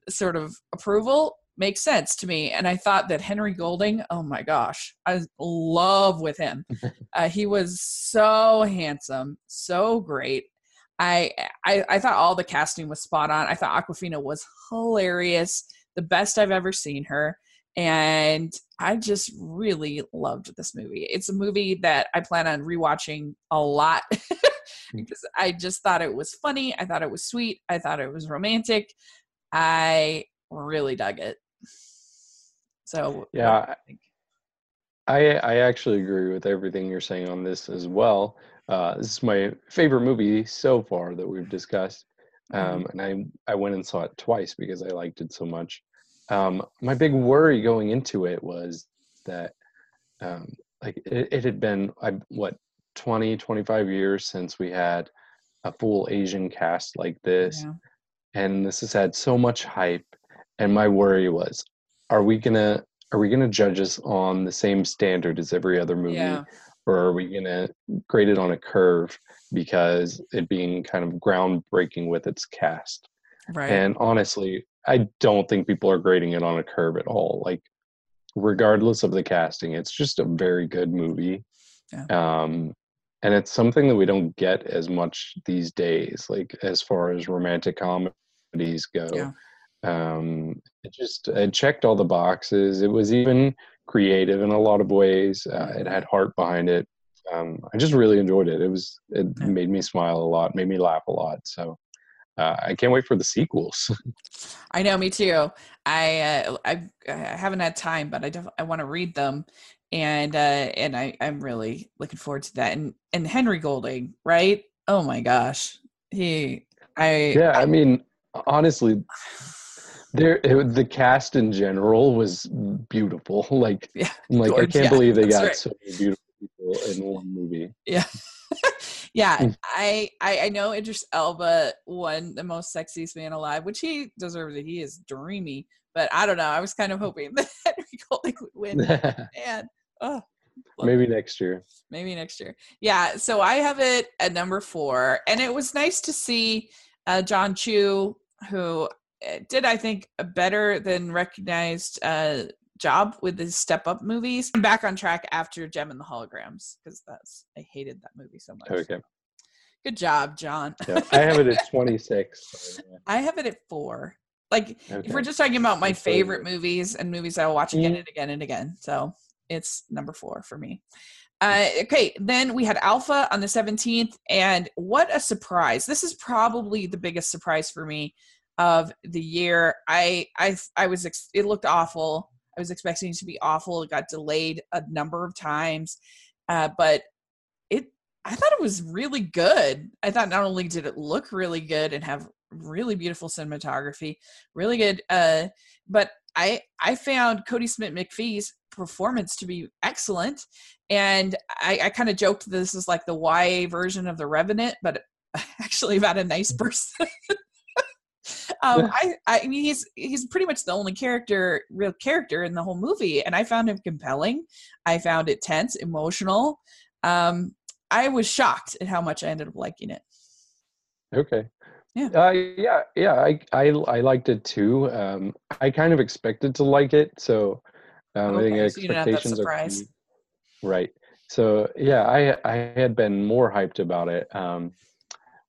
Speaker 1: sort of approval makes sense to me. And I thought that Henry Golding, oh my gosh, I love with him. uh, he was so handsome, so great. I, I I thought all the casting was spot on. I thought Awkwafina was hilarious, the best I've ever seen her, and I just really loved this movie. It's a movie that I plan on rewatching a lot because I just thought it was funny. I thought it was sweet. I thought it was romantic. I really dug it. So
Speaker 2: yeah, I I actually agree with everything you're saying on this as well. Uh, this is my favorite movie so far that we've discussed, um, mm-hmm. and I I went and saw it twice because I liked it so much. Um, my big worry going into it was that um, like it, it, had been I, what 20 25 years since we had a full asian cast like this. Yeah. and this has had so much hype. And my worry was are we gonna are we gonna judge us on the same standard as every other movie? Yeah. or are we gonna grade it on a curve because it being kind of groundbreaking with its cast? Right. And honestly i don't think people are grading it on a curve at all like regardless of the casting it's just a very good movie yeah. um and it's something that we don't get as much these days like as far as romantic comedies go yeah um, it just it checked all the boxes. It was even creative in a lot of ways. Uh, it had heart behind it. Um, I just really enjoyed it. It was it yeah. made me smile a lot, made me laugh a lot. So uh, I can't wait for the sequels.
Speaker 1: I know, me too. I uh, I, I haven't had time, but I def- I want to read them, and uh, and I I'm really looking forward to that. And and Henry Golding, right? Oh my gosh, he I
Speaker 2: yeah. I, I mean, honestly, there it, the cast in general was beautiful. Like,
Speaker 1: Yeah,
Speaker 2: like I can't
Speaker 1: Yeah,
Speaker 2: believe they got
Speaker 1: right.
Speaker 2: so many beautiful people in one movie.
Speaker 1: Yeah. yeah,
Speaker 2: Mm.
Speaker 1: I, I I know Idris Elba won the most sexiest man alive, which he deserves it. He is dreamy, but I don't know. I was kind of hoping that Henry Golding would win. Man, oh,
Speaker 2: Maybe next year.
Speaker 1: maybe next year. Yeah, so I have it at number four, and it was nice to see uh, Jon Chu, who uh, did I think a better than recognized uh, job with the Step Up movies. I'm back on track after Jem and the Holograms because that's I hated that movie so much.
Speaker 2: Okay.
Speaker 1: Good job, Jon.
Speaker 2: Yeah. I have it at 26.
Speaker 1: I have it at four. Like
Speaker 2: Okay.
Speaker 1: if we're just talking about my
Speaker 2: That's
Speaker 1: favorite
Speaker 2: good.
Speaker 1: movies and movies I'll watch again
Speaker 2: Mhm.
Speaker 1: and again and again. So it's number four for me. Uh, okay, then we had Alpha on the 17th, and what a surprise! This is probably the biggest surprise for me of the year. I I I was ex- it looked awful. I was expecting it to be awful. It got delayed a number of times, uh, but it I thought it was really good. I thought not only did it look really good and have really beautiful cinematography, really good, uh, but I I found Kodi Smit-McPhee's performance to be excellent, and I, I kind of joked this is like the YA version of the Revenant, but actually about a nice person. Um, I I mean he's he's pretty much the only character, real character in the whole movie, and I found him compelling. I found it tense, emotional. Um, I was shocked at how much I ended up liking it.
Speaker 2: Okay.
Speaker 1: Yeah.
Speaker 2: Uh, yeah, yeah. I, I I liked it too. Um, I kind of expected to like it, so um, I think
Speaker 1: Okay, so didn't have that
Speaker 2: expectations are right. So yeah, I I had been more hyped about it. Um,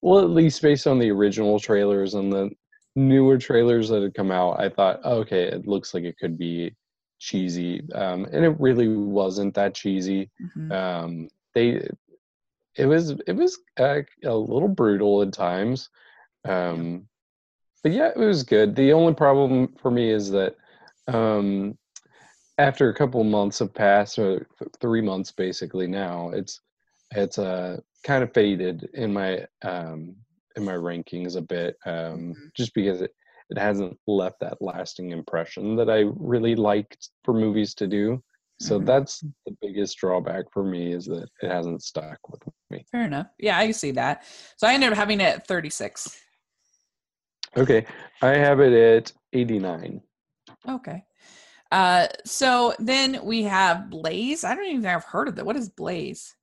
Speaker 2: well, at least based on the original trailers and the newer trailers that had come out, I thought, okay, it looks like it could be cheesy, um, and it really wasn't that cheesy.
Speaker 1: Mhm.
Speaker 2: um they it was it was uh, a little brutal at times. Um but yeah it was good. The only problem for me is that um after a couple months have passed or three months basically now it's it's uh kind of faded in my um in my rankings a bit um
Speaker 1: Mhm.
Speaker 2: just because it it hasn't left that lasting impression that I really liked for movies to do. So
Speaker 1: Mhm.
Speaker 2: that's the biggest drawback for me is that it hasn't stuck with me.
Speaker 1: Fair enough. Yeah, I see that. So I ended up having it at 36.
Speaker 2: Okay, I have it at 89.
Speaker 1: Okay. Uh, so then we have Blaze. I don't even think I've heard of that. What is Blaze?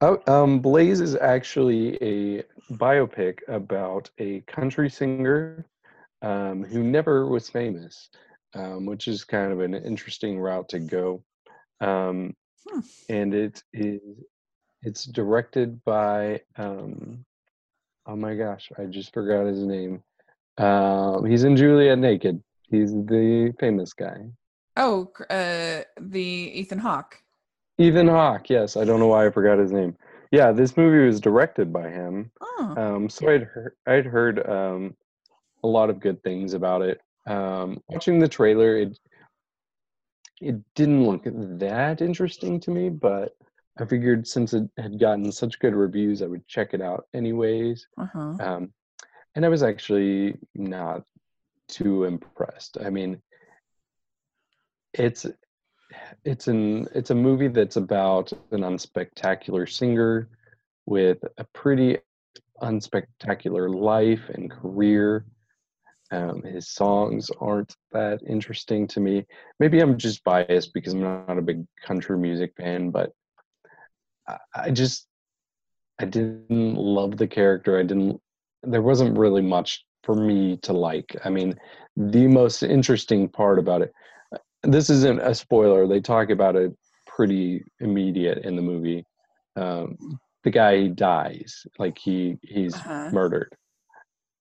Speaker 2: Oh, um, Blaze is actually a biopic about a country singer um, who never was famous, um, which is kind of an interesting route to go. Um,
Speaker 1: Hmm.
Speaker 2: And it is it's directed by um, oh my gosh, I just forgot his name. Um, he's in Juliet Naked. He's the famous guy.
Speaker 1: Oh, uh, the Ethan Hawke.
Speaker 2: Ethan Hawke. Yes, I don't know why I forgot his name. Yeah, this movie was directed by him.
Speaker 1: Oh,
Speaker 2: Um, so I'd heard, I'd heard um, a lot of good things about it. Um, watching the trailer, it it didn't look that interesting to me, but I figured since it had gotten such good reviews, I would check it out anyways.
Speaker 1: uh-huh.
Speaker 2: Um, and I was actually not too impressed. I mean, it's it's an it's a movie that's about an unspectacular singer with a pretty unspectacular life and career. Um, his songs aren't that interesting to me. Maybe I'm just biased because I'm not a big country music fan, but I, I just I didn't love the character. I didn't. There wasn't really much for me to like. I mean, the most interesting part about it. This isn't a spoiler. They talk about it pretty immediate in the movie. Um, the guy dies, like he he's
Speaker 1: Uh-huh.
Speaker 2: murdered,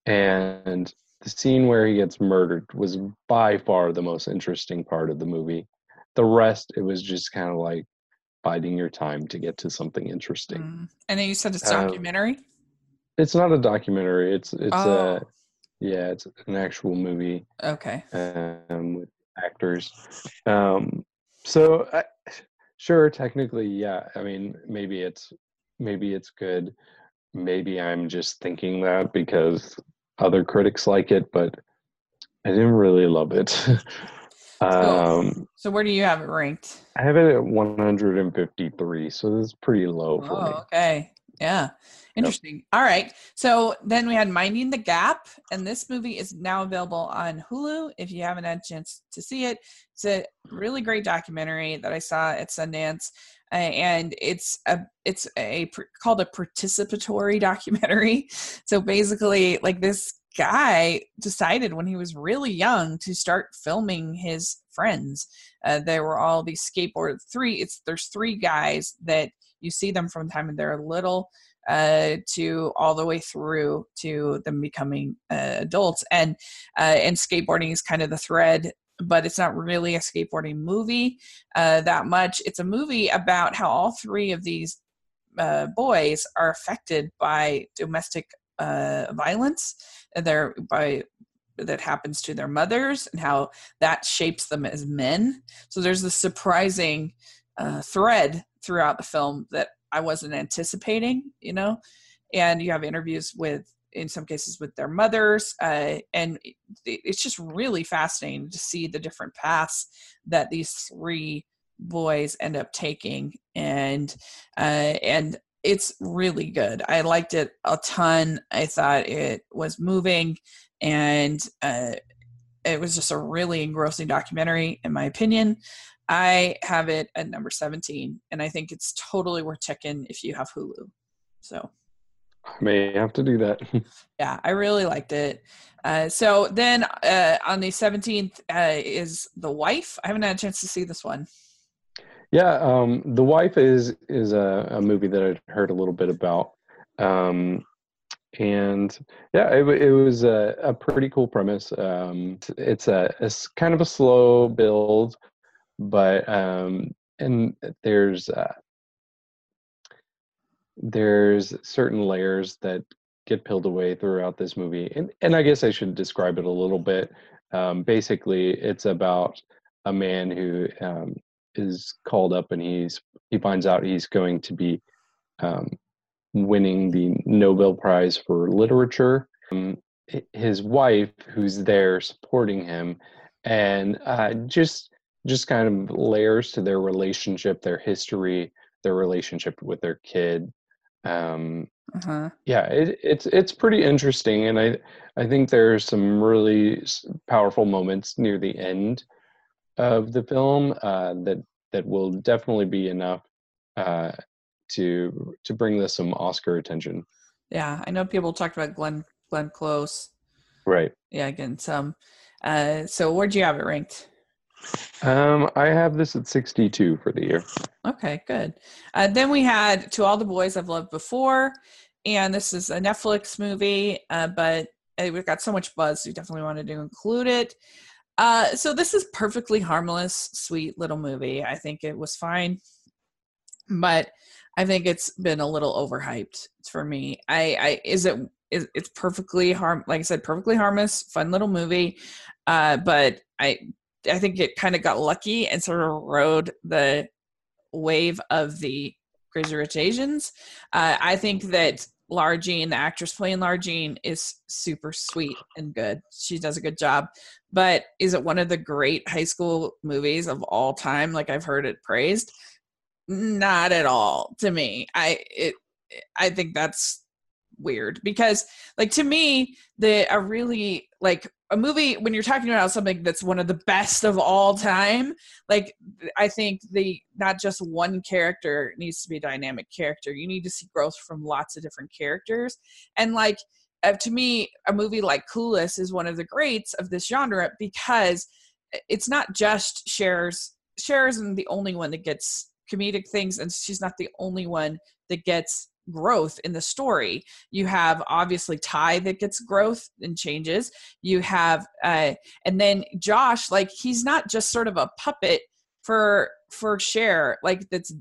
Speaker 2: and the scene where he gets murdered was by far the most interesting part of the movie. The rest, it was just kind of like biding your time to get to something interesting.
Speaker 1: Mm. And then you said it's
Speaker 2: Um,
Speaker 1: documentary?
Speaker 2: It's not a documentary. It's it's
Speaker 1: Oh.
Speaker 2: a yeah, it's an actual movie
Speaker 1: Okay.
Speaker 2: um, with actors. Um, so I, sure, technically, yeah. I mean, maybe it's maybe it's good. Maybe I'm just thinking that because other critics like it, but I didn't really love it.
Speaker 1: um, so, so, where do you have it ranked?
Speaker 2: I have it at 153, so that's pretty low for
Speaker 1: oh,
Speaker 2: me.
Speaker 1: Okay, yeah, interesting. Yep. All right, so then we had Minding the Gap, and this movie is now available on Hulu. If you haven't had a chance to see it, it's a really great documentary that I saw at Sundance uh, and it's a it's a called a participatory documentary so basically like this guy decided when he was really young to start filming his friends uh, there were all these skateboard three it's there's three guys that you see them from the time they're little uh, to all the way through to them becoming uh, adults and uh, and skateboarding is kind of the thread but it's not really a skateboarding movie uh, that much. It's a movie about how all three of these uh, boys are affected by domestic uh, violence. They're by that happens to their mothers and how that shapes them as men. So there's this surprising thread throughout the film that I wasn't anticipating, you know. And you have interviews with in some cases with their mothers uh, and it's just really fascinating to see the different paths that these three boys end up taking. And uh, and it's really good. I liked it a ton. I thought it was moving and uh, it was just a really engrossing documentary in my opinion i have it at number 17 and i think it's totally worth checking if you have hulu so
Speaker 2: I may have to do that.
Speaker 1: yeah, I really liked it. Uh, so then uh, on the 17th uh, is The Wife. I haven't had a chance to see this one.
Speaker 2: Yeah, um, The Wife is is a, a, movie that I'd heard a little bit about. Um, and yeah, it, it was a, a, pretty cool premise. Um, it's a it's kind of a slow build, but um, and there's uh, there's certain layers that get peeled away throughout this movie and, and i guess i should describe it a little bit um, basically it's about a man who um, is called up and he's he finds out he's going to be um, winning the nobel prize for literature um, his wife who's there supporting him and uh, just just kind of layers to their relationship their history their relationship with their kid um, uh-huh. yeah it, it's it's pretty interesting and i i think there's some really powerful moments near the end of the film uh, that that will definitely be enough uh, to to bring this some oscar attention
Speaker 1: yeah i know people talked about glenn glenn close
Speaker 2: right
Speaker 1: yeah again some uh, so where'd you have it ranked
Speaker 2: um, I have this at 62 for the year.
Speaker 1: Okay, good. Uh, then we had To All the Boys I've Loved Before, and this is a Netflix movie, uh, but it got so much buzz, we definitely wanted to include it. Uh, so this is perfectly harmless, sweet little movie. I think it was fine, but I think it's been a little overhyped for me. I, I is it is it's perfectly harm like I said, perfectly harmless, fun little movie. Uh, but I I think it kind of got lucky and sort of rode the wave of the Crazy Rich Asians. Uh, I think that Lara Jean, the actress playing Lara Jean, is super sweet and good. She does a good job. But is it one of the great high school movies of all time? Like I've heard it praised. Not at all to me. I it I think that's weird because like to me the a really like a movie when you're talking about something that's one of the best of all time like i think the not just one character needs to be a dynamic character you need to see growth from lots of different characters and like uh, to me a movie like clueless is one of the greats of this genre because it's not just Cher's Cher's isn't the only one that gets comedic things and she's not the only one that gets growth in the story. You have obviously Tai that gets growth and changes. You have uh and then Josh like he's not just sort of a puppet for for Cher like that's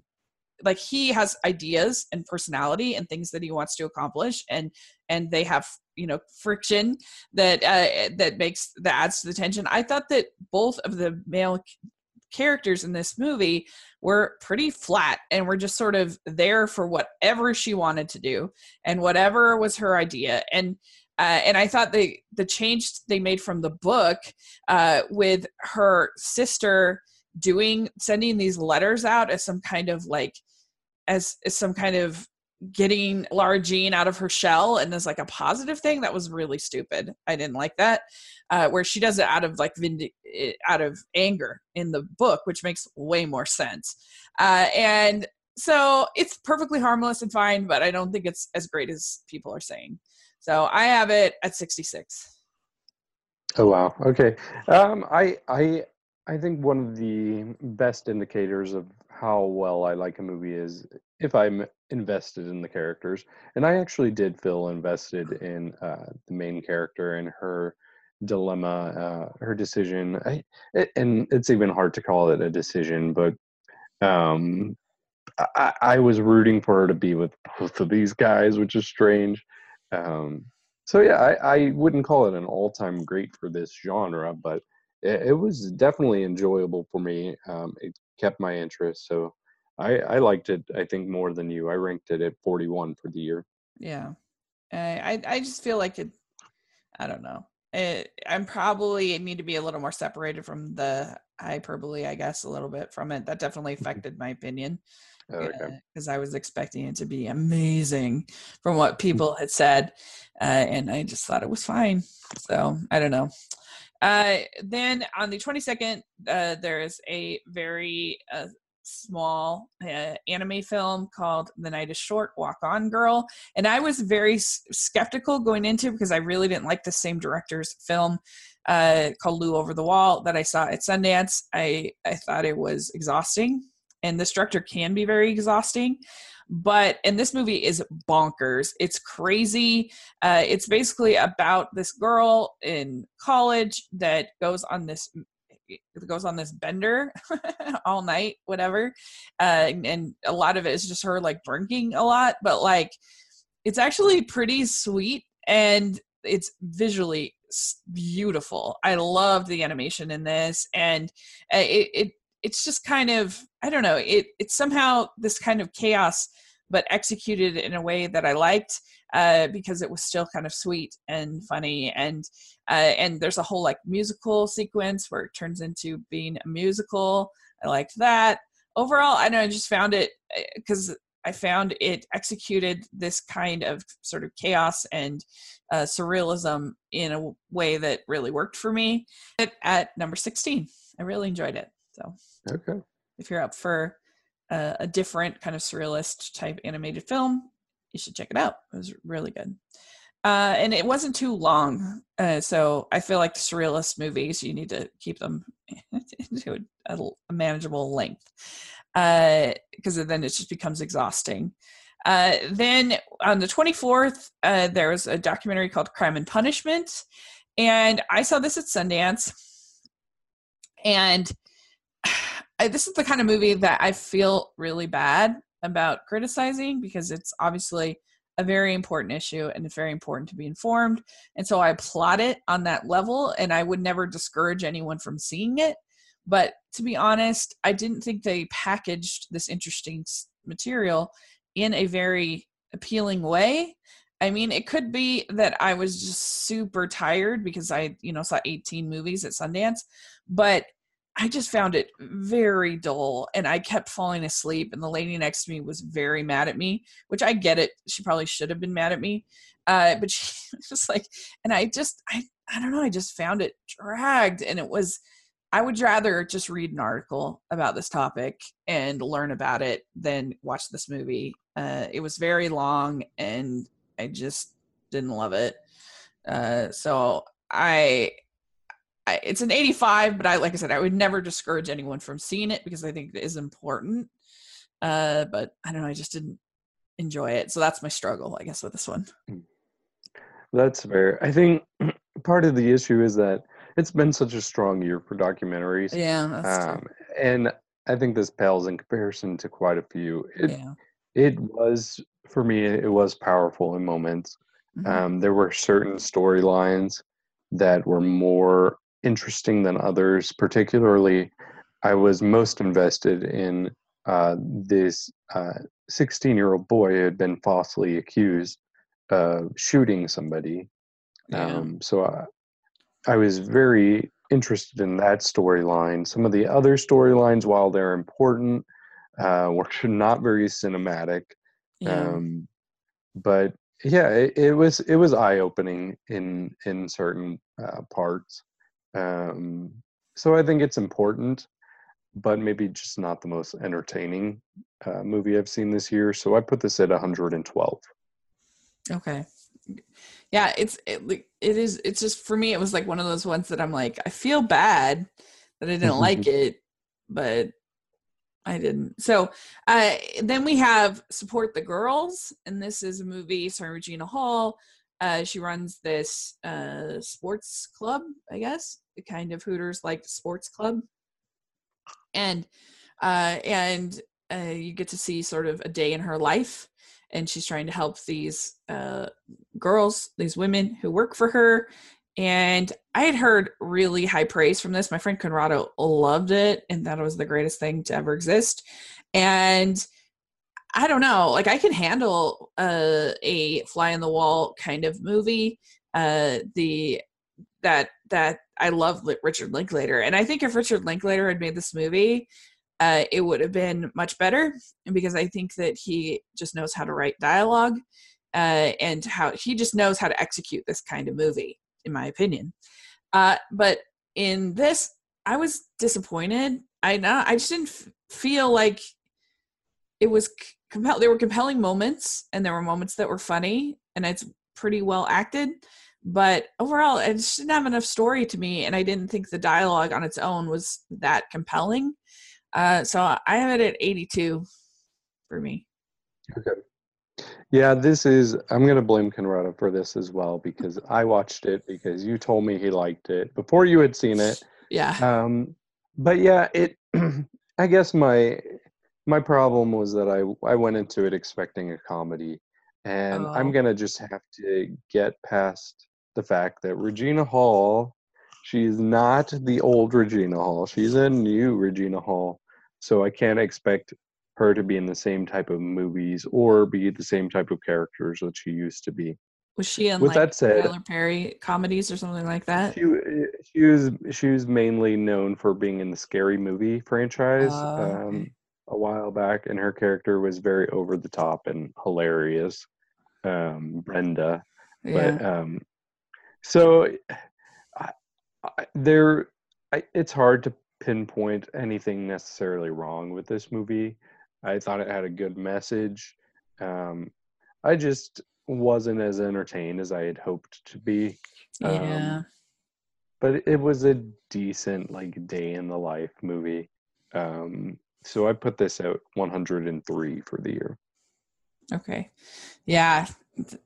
Speaker 1: like he has ideas and personality and things that he wants to accomplish and and they have you know friction that uh that makes that adds to the tension. I thought that both of the male characters in this movie were pretty flat and were just sort of there for whatever she wanted to do and whatever was her idea. And uh, and I thought the the change they made from the book uh, with her sister doing sending these letters out as some kind of like as, as some kind of getting Lara Jean out of her shell and as like a positive thing that was really stupid. I didn't like that. Uh, where she does it out of like vindi- eh, out of anger in the book, which makes way more sense. Uh, and so it's perfectly harmless and fine, but I don't think it's as great as people are saying. So I have it at 66.
Speaker 2: Oh wow. Okay. Um, I I I think one of the best indicators of how well I like a movie is if I'm invested in the characters, and I actually did feel invested in uh, the main character and her dilemma, uh, her decision. I, it, and it's even hard to call it a decision, but um, I, I, was rooting for her to be with both of these guys, which is strange. Um, so yeah, I, I wouldn't call it an all-time great for this genre, but it, it was definitely enjoyable for me. Um, it kept my interest, so I, I liked it. I think more than you. I ranked it at 41 for the year.
Speaker 1: Yeah, I I just feel like it. I don't know. It, I'm probably need to be a little more separated from the hyperbole, I guess, a little bit from it. That definitely mm-hmm. affected my opinion because oh, okay. uh, I was expecting it to be amazing from what mm. people had said, uh, and I just thought it was fine. So I don't know. Uh, then on the 22nd, uh, there is a very uh, small uh, anime film called The Night is Short, Walk On Girl. And I was very s- skeptical going into because I really didn't like the same director's film uh, called Lu Over the Wall that I saw at Sundance. I, I thought it was exhausting. And this director can be very exhausting. But, and this movie is bonkers. It's crazy. Uh, it's basically about this girl in college that goes on this goes on this bender all night, whatever. Uh, and a lot of it is just her like drinking a lot, but like it's actually pretty sweet and it's visually beautiful. I love the animation in this, and uh, it, it it's just kind of I don't know it it's somehow this kind of chaos, but executed in a way that I liked uh, because it was still kind of sweet and funny and uh, and there's a whole like musical sequence where it turns into being a musical. I liked that. Overall i know i just found it because uh, i found it executed this kind of sort of chaos and uh, surrealism in a way that really worked for me. At, at number 16 i really enjoyed it so.
Speaker 2: Okay.
Speaker 1: If you're up for a, a different kind of surrealist type animated film you should check it out. It was really good. Uh, and it wasn't too long. Uh, so I feel like the surrealist movies, you need to keep them to a, a manageable length because uh, then it just becomes exhausting. Uh, then on the 24th, uh, there was a documentary called Crime and Punishment. And I saw this at Sundance. And I, this is the kind of movie that I feel really bad about criticizing because it's obviously a very important issue and it's very important to be informed. And so I applaud it on that level and I would never discourage anyone from seeing it. But to be honest, I didn't think they packaged this interesting material in a very appealing way. I mean, it could be that I was just super tired because I, you know, saw 18 movies at Sundance, but I just found it very dull and I kept falling asleep and the lady next to me was very mad at me, which I get it. She probably should have been mad at me. Uh, but she was just like, and I just, I, I don't know. I just found it dragged and it was, I would rather just read an article about this topic and learn about it than watch this movie. Uh, it was very long and I just didn't love it. Uh, so I I, it's an 85, but I like I said, I would never discourage anyone from seeing it because I think it is important. Uh, but I don't know, I just didn't enjoy it, so that's my struggle, I guess, with this one. Hmm.
Speaker 2: That's fair. I think part of the issue is that it's been such a strong year for documentaries.
Speaker 1: Yeah,
Speaker 2: um, and I think this pales in comparison to quite a few. It, yeah. it was for me. It was powerful in moments. Mm-hmm. Um, there were certain storylines that were more interesting than others. Particularly, I was most invested in uh, this 16 uh, year old boy who had been falsely accused of shooting somebody Yeah. Um, so I, I was very interested in that storyline. Some of the other storylines, while they're important, uh, were not very cinematic. Yeah. Um, but yeah, it, it, was it was eye opening in in certain uh, parts. Um, so I think it's important, but maybe just not the most entertaining uh, movie I've seen this year. So I put this at 112.
Speaker 1: Okay. Yeah, it's it, it is it's just for me it was like one of those ones that I'm like I feel bad that I didn't like it, but I didn't. So uh, then we have Support the Girls, and this is a movie starring Regina Hall. Uh, she runs this uh, sports club, I guess, kind of Hooters like sports club, and uh, and uh, you get to see sort of a day in her life, and she's trying to help these uh, girls, these women who work for her, and I had heard really high praise from this. My friend Conrado loved it and thought it was the greatest thing to ever exist. And I don't know, like I can handle uh, a fly in the wall kind of movie. Uh, the that that I love Richard Linklater, and I think if Richard Linklater had made this movie, uh, it would have been much better because I think that he just knows how to write dialogue uh, and how he just knows how to execute this kind of movie in my opinion. Uh, but in this, I was disappointed. I not, I just didn't f- feel like it was compel. There were compelling moments, and there were moments that were funny, and it's pretty well acted. But overall, it just didn't have enough story to me, and I didn't think the dialogue on its own was that compelling. Uh, so I have it at 82 for me.
Speaker 2: Okay. Yeah, this is. I'm going to blame Conrado for this as well because I watched it because you told me he liked it before you had seen it.
Speaker 1: Yeah.
Speaker 2: Um, but yeah, it. I guess my my problem was that I I went into it expecting a comedy, and oh. I'm gonna just have to get past the fact that Regina Hall, she's not the old Regina Hall. She's a new Regina Hall. So I can't expect her to be in the same type of movies or be the same type of characters that she used to be.
Speaker 1: Was she in With like that said, Tyler Perry comedies or something like that?
Speaker 2: She, she was she was mainly known for being in the Scary Movie franchise uh, um, a while back, and her character was very over the top and hilarious. Um, Brenda, yeah. but um, so I, I, there, I, it's hard to pinpoint anything necessarily wrong with this movie. I thought it had a good message. Um, I just wasn't as entertained as I had hoped to be.
Speaker 1: Yeah. Um,
Speaker 2: but it was a decent like day in the life movie. Um, so I put this out 103 for the year.
Speaker 1: Okay. Yeah,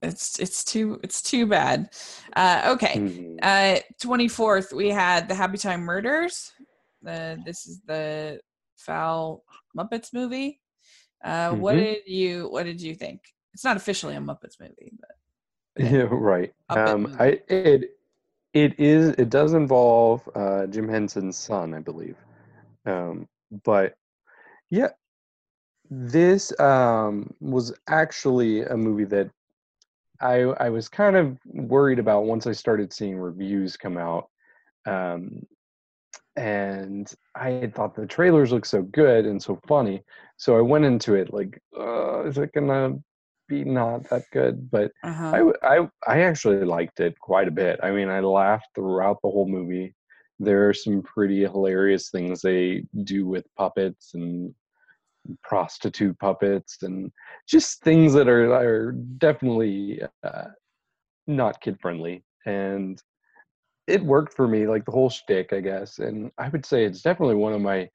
Speaker 1: it's it's too it's too bad. Uh, okay. Mm-hmm. Uh, 24th we had the Happy Time Murders. The this is the foul Muppets movie. Uh, mm-hmm. What did you What did you think? It's not officially a Muppets movie, but,
Speaker 2: but yeah, right. Um, I it it is it does involve uh, Jim Henson's son, I believe. Um, but yeah, this um, was actually a movie that I I was kind of worried about once I started seeing reviews come out. Um, and I had thought the trailers looked so good and so funny, so I went into it like, uh, is it gonna be not that good? But uh-huh. I, I, I actually liked it quite a bit. I mean, I laughed throughout the whole movie. There are some pretty hilarious things they do with puppets and prostitute puppets and just things that are are definitely uh, not kid friendly. And it worked for me, like the whole shtick, I guess. And I would say it's definitely one of my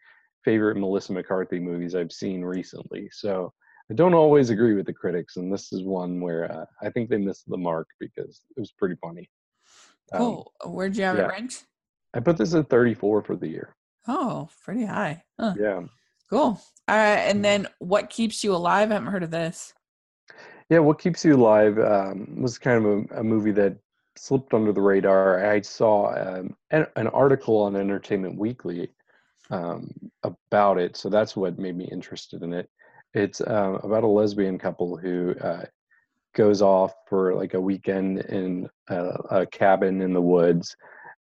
Speaker 2: favorite Melissa McCarthy movies I've seen recently. So I don't always agree with the critics, and this is one where uh, I think they missed the mark because it was pretty funny.
Speaker 1: Um, oh, where'd you have yeah. it ranked?
Speaker 2: I put this at 34 for the year.
Speaker 1: Oh, pretty high. Huh.
Speaker 2: Yeah.
Speaker 1: Cool. All right, and then what keeps you alive? I haven't heard of this.
Speaker 2: Yeah, what keeps you alive um, was kind of a, a, movie that slipped under the radar. I saw um, an, an, article on Entertainment Weekly um, about it. So that's what made me interested in it. It's uh, about a lesbian couple who uh, goes off for like a weekend in a, a cabin in the woods,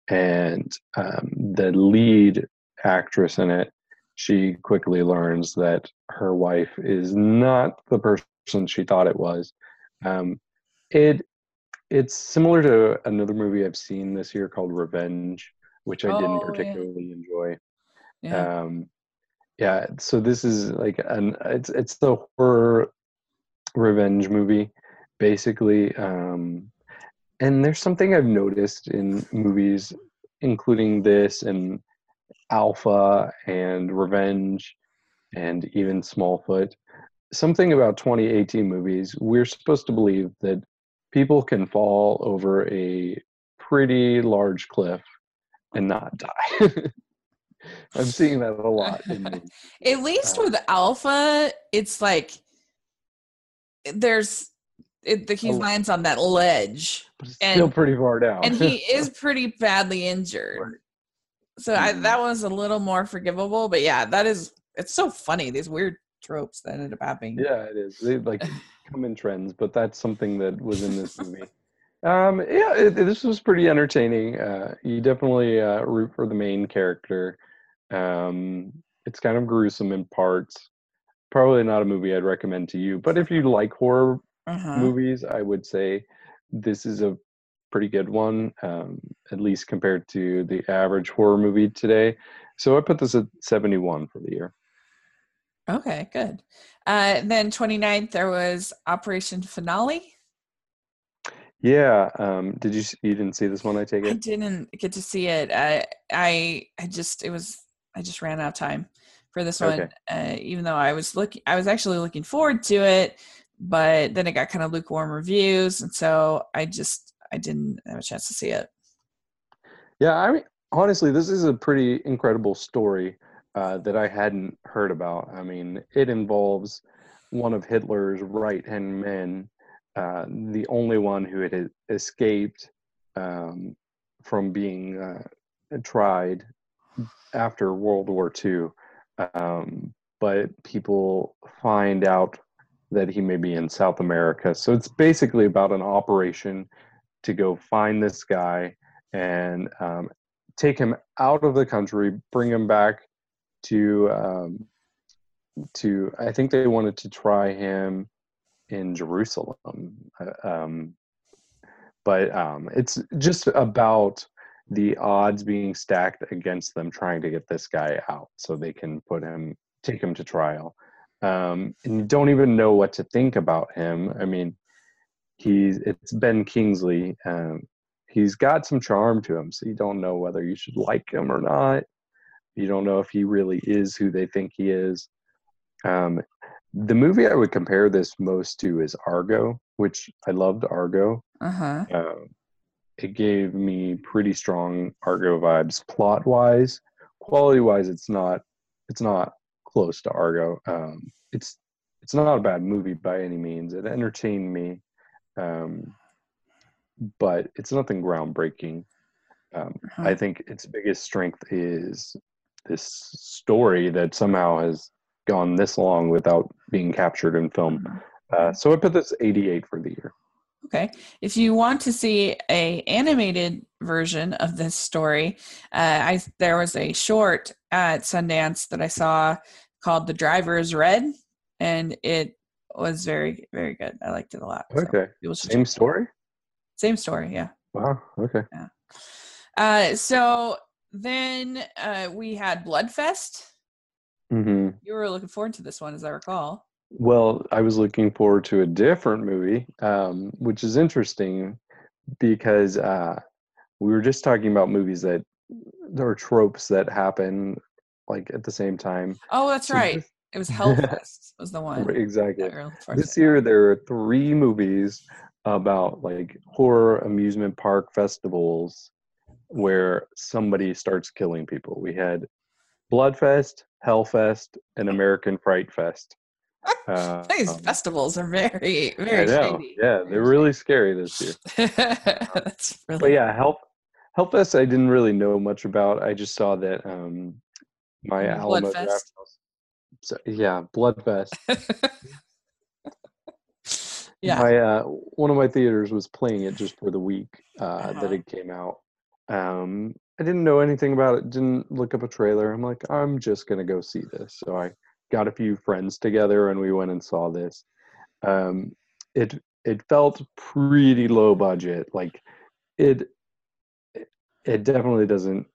Speaker 2: and um, the lead actress in it, she quickly learns that her wife is not the person she thought it was. Um, it it's similar to another movie I've seen this year called Revenge, which I didn't
Speaker 1: Oh, yeah.
Speaker 2: particularly enjoy.
Speaker 1: Yeah.
Speaker 2: Um, yeah, so this is like an it's it's the horror revenge movie, basically. Um, and there's something I've noticed in movies, including this and Alpha and Revenge, and even Smallfoot. Something about 2018 movies. We're supposed to believe that people can fall over a pretty large cliff and not die. I'm seeing that a lot. In.
Speaker 1: At least
Speaker 2: Uh,
Speaker 1: with Alpha, it's like there's it, the he
Speaker 2: Oh.
Speaker 1: lands on that ledge,
Speaker 2: but it's
Speaker 1: and-
Speaker 2: still pretty far down.
Speaker 1: and he is pretty badly injured. So I, that was a little more forgivable, but yeah, that is it's so funny these weird tropes that ended up happening.
Speaker 2: yeah, it is. They like come in trends, but that's something that was in this movie. Um, yeah, it, this was pretty entertaining. Uh, you definitely uh, root for the main character. Um, it's kind of gruesome in parts. Probably not a movie I'd recommend to you, but if you like horror
Speaker 1: Uh-huh.
Speaker 2: movies, I would say this is a pretty good one, um, at least compared to the average horror movie today. So I put this at 71 for the year.
Speaker 1: Okay, good. Uh, then 29th, there was Operation Finale.
Speaker 2: Yeah. Um, did you you didn't see this one? I take it.
Speaker 1: I didn't get to see it. I I I just it was I just ran out of time for this one.
Speaker 2: Okay.
Speaker 1: Uh, even though I was looking, I was actually looking forward to it, but then it got kind of lukewarm reviews, and so I just I didn't have a chance to see it.
Speaker 2: Yeah. I mean, honestly, this is a pretty incredible story uh, that I hadn't heard about. I mean, it involves one of Hitler's right hand men, uh, the only one who had escaped um, from being uh, tried after World War II. Um, but people find out that he may be in South America. So it's basically about an operation to go find this guy and um, take him out of the country, bring him back to um, to. I think they wanted to try him in Jerusalem, uh, um, but um, it's just about the odds being stacked against them trying to get this guy out so they can put him take him to trial um, and you don't even know what to think about him i mean he's it's ben kingsley um, he's got some charm to him so you don't know whether you should like him or not you don't know if he really is who they think he is um, the movie i would compare this most to is argo which i loved argo
Speaker 1: Uh huh.
Speaker 2: um, it gave me pretty strong Argo vibes. Plot wise, quality wise, it's not it's not close to Argo. Um, it's it's not a bad movie by any means. It entertained me, um, but it's nothing groundbreaking. Um,
Speaker 1: Uh-huh.
Speaker 2: I think its biggest strength is this story that somehow has gone this long without being captured in film. Uh, so I put this 88 for the year.
Speaker 1: Okay. If you want to see a animated version of this story, uh, I there was a short at Sundance that I saw called "The Driver is Red," and it was very very good. I liked it a lot. so
Speaker 2: Okay,
Speaker 1: should
Speaker 2: same
Speaker 1: check it out.
Speaker 2: story.
Speaker 1: Same story. Yeah.
Speaker 2: Wow. Okay. Yeah.
Speaker 1: Uh, so then uh, we had Bloodfest.
Speaker 2: Mm-hmm.
Speaker 1: You were looking forward to this one, as I recall.
Speaker 2: Well, I was looking forward to a different movie, um, which is interesting because uh, we were just talking about movies that there are tropes that happen like at the same time.
Speaker 1: Oh, that's
Speaker 2: So
Speaker 1: right.
Speaker 2: this-
Speaker 1: It was Hellfest. was the one.
Speaker 2: exactly.
Speaker 1: that we were looking forward
Speaker 2: This year, there are three movies about like horror amusement park festivals where somebody starts killing people. We had Bloodfest, Hellfest, and American Fright Fest. Uh,
Speaker 1: These
Speaker 2: um,
Speaker 1: festivals are very, very shady.
Speaker 2: Yeah, they're really scary this year.
Speaker 1: That's really.
Speaker 2: But yeah, Help Hellfest I didn't really know much about. I just saw that um my Alamo
Speaker 1: Bloodfest.
Speaker 2: Draft House. So, yeah, Bloodfest.
Speaker 1: Yeah.
Speaker 2: my uh, one of my theaters was playing it just for the week uh,
Speaker 1: Uh-huh.
Speaker 2: that it came out. Um, I didn't know anything about it. Didn't look up a trailer. I'm like, I'm just gonna go see this. So I got a few friends together and we went and saw this. Um, it it felt pretty low budget. Like it it definitely doesn't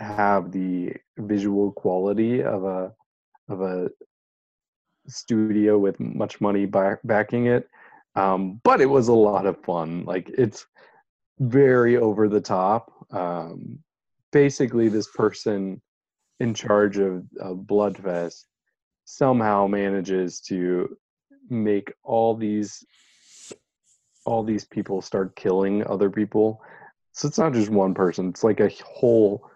Speaker 2: have the visual quality of a of a studio with much money back, backing it. Um, but it was a lot of fun. Like it's very over the top. Um, basically this person in charge of, of bloodfest somehow manages to make all these all these people start killing other people. So it's not just one person. It's like a whole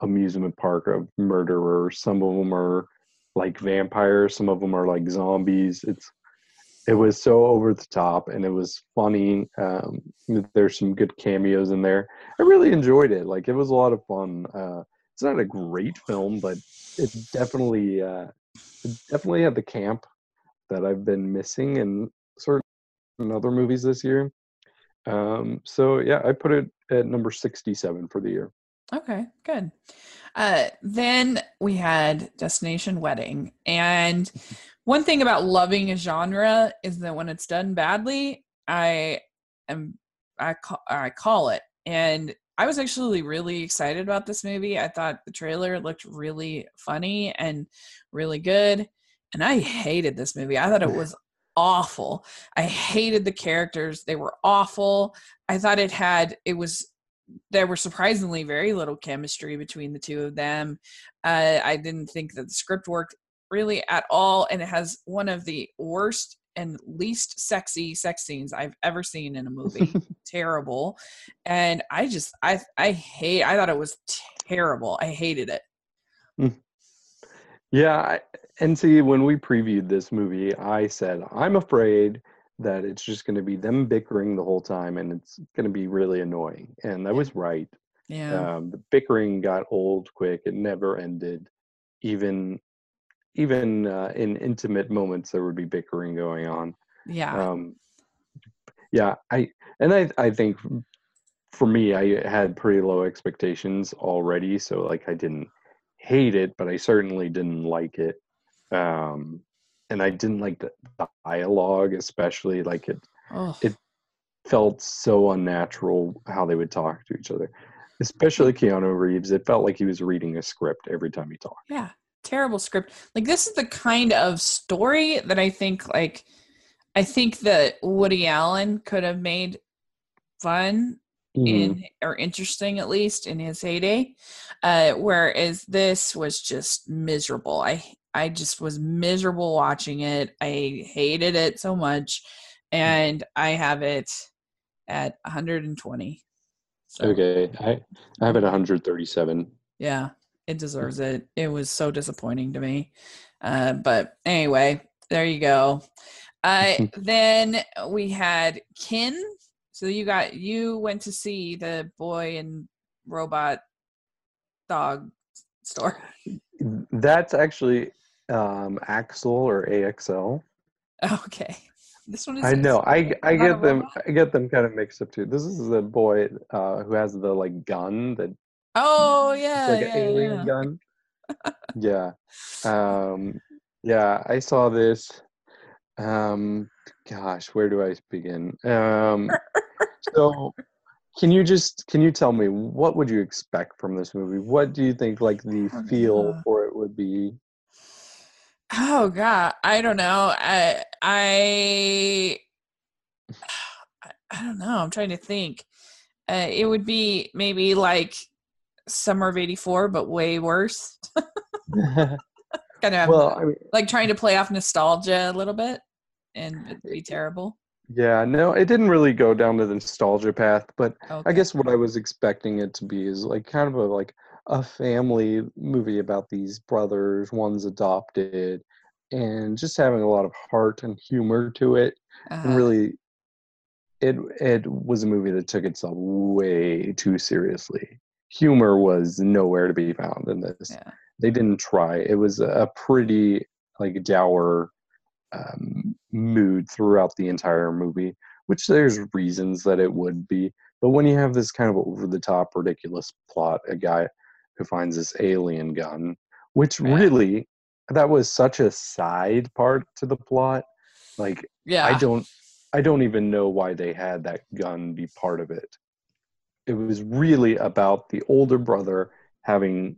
Speaker 2: amusement park of murderers. Some of them are like vampires. Some of them are like zombies. It's it was so over the top and it was funny. Um, there's some good cameos in there. I really enjoyed it. Like it was a lot of fun. Uh, it's not a great film but it definitely uh, it definitely had the camp that i've been missing in certain other movies this year. Um, so yeah i put it at number 67 for the year
Speaker 1: Okay, good. Uh, then we had Destination Wedding. And one thing about loving a genre is that when it's done badly, I am I call, I call it. And I was actually really excited about this movie. I thought the trailer looked really funny and really good. And I hated this movie. I thought it was awful. I hated the characters. They were awful. I thought it had it was there were surprisingly very little chemistry between the two of them. Uh, I didn't think that the script worked really at all, and it has one of the worst and least sexy sex scenes I've ever seen in a movie. Terrible, and I just I I hate. I thought it was terrible. I hated it.
Speaker 2: Yeah, and see, when we previewed this movie, I said I'm afraid that it's just going to be them bickering the whole time, and it's going to be really annoying. And I was right.
Speaker 1: Yeah,
Speaker 2: Um, the bickering got old quick; it never ended. Even, even uh, in intimate moments, there would be bickering going on.
Speaker 1: yeah,
Speaker 2: Um, yeah, I and I I think for me, I had pretty low expectations already, so like I didn't hate it, but I certainly didn't like it. Um, and I didn't like the dialogue, especially like it
Speaker 1: oh,
Speaker 2: it- felt so unnatural how they would talk to each other. Especially Keanu Reeves, it felt like he was reading a script every time he talked.
Speaker 1: yeah. Terrible script. Like this is the kind of story that I think like I think that Woody Allen could have made fun
Speaker 2: Mm-hmm.
Speaker 1: in or interesting at least in his heyday uh whereas this was just miserable. I i just was miserable watching it. I hated it so much and i have it at 120 so.
Speaker 2: Okay, I I have it 137.
Speaker 1: yeah it deserves it. It was so disappointing to me. Uh but anyway there you go. Uh then we had kin so you got you went to see the boy and robot dog store
Speaker 2: That's actually um, Axel or AXL.
Speaker 1: okay this one is
Speaker 2: I know. I I get them.
Speaker 1: robot?
Speaker 2: I get them kind of mixed up too. This is the boy uh, who has the like gun that
Speaker 1: oh yeah
Speaker 2: like
Speaker 1: yeah,
Speaker 2: an alien
Speaker 1: yeah.
Speaker 2: gun. yeah. Um, yeah. I saw this. Um, gosh, where do I begin? Um, so can you just can you tell me what would you expect from this movie? What do you think like the
Speaker 1: Oh,
Speaker 2: feel for it would be?
Speaker 1: Oh god, I don't know. I I I- don't know. I'm trying to think. Uh, it would be maybe like Summer of '84, but way worse. kind of
Speaker 2: well, I mean,
Speaker 1: like trying to play off nostalgia a little bit, and it'd be terrible.
Speaker 2: Yeah, no, it didn't really go down to the nostalgia path, but I guess what I was expecting it to be is like kind of a like a family movie about these brothers, one's adopted, and just having a lot of heart and humor to it. And
Speaker 1: Uh-huh.
Speaker 2: really it it was a movie that took itself way too seriously. Humor was nowhere to be found in this.
Speaker 1: Yeah.
Speaker 2: They didn't try. It was a pretty like dour um, mood throughout the entire movie, which there's reasons that it would be. But when you have this kind of over the top, ridiculous plot, a guy who finds this alien gun, which
Speaker 1: Right.
Speaker 2: really that was such a side part to the plot. Like
Speaker 1: Yeah.
Speaker 2: I don't I don't even know why they had that gun be part of it. It was really about the older brother having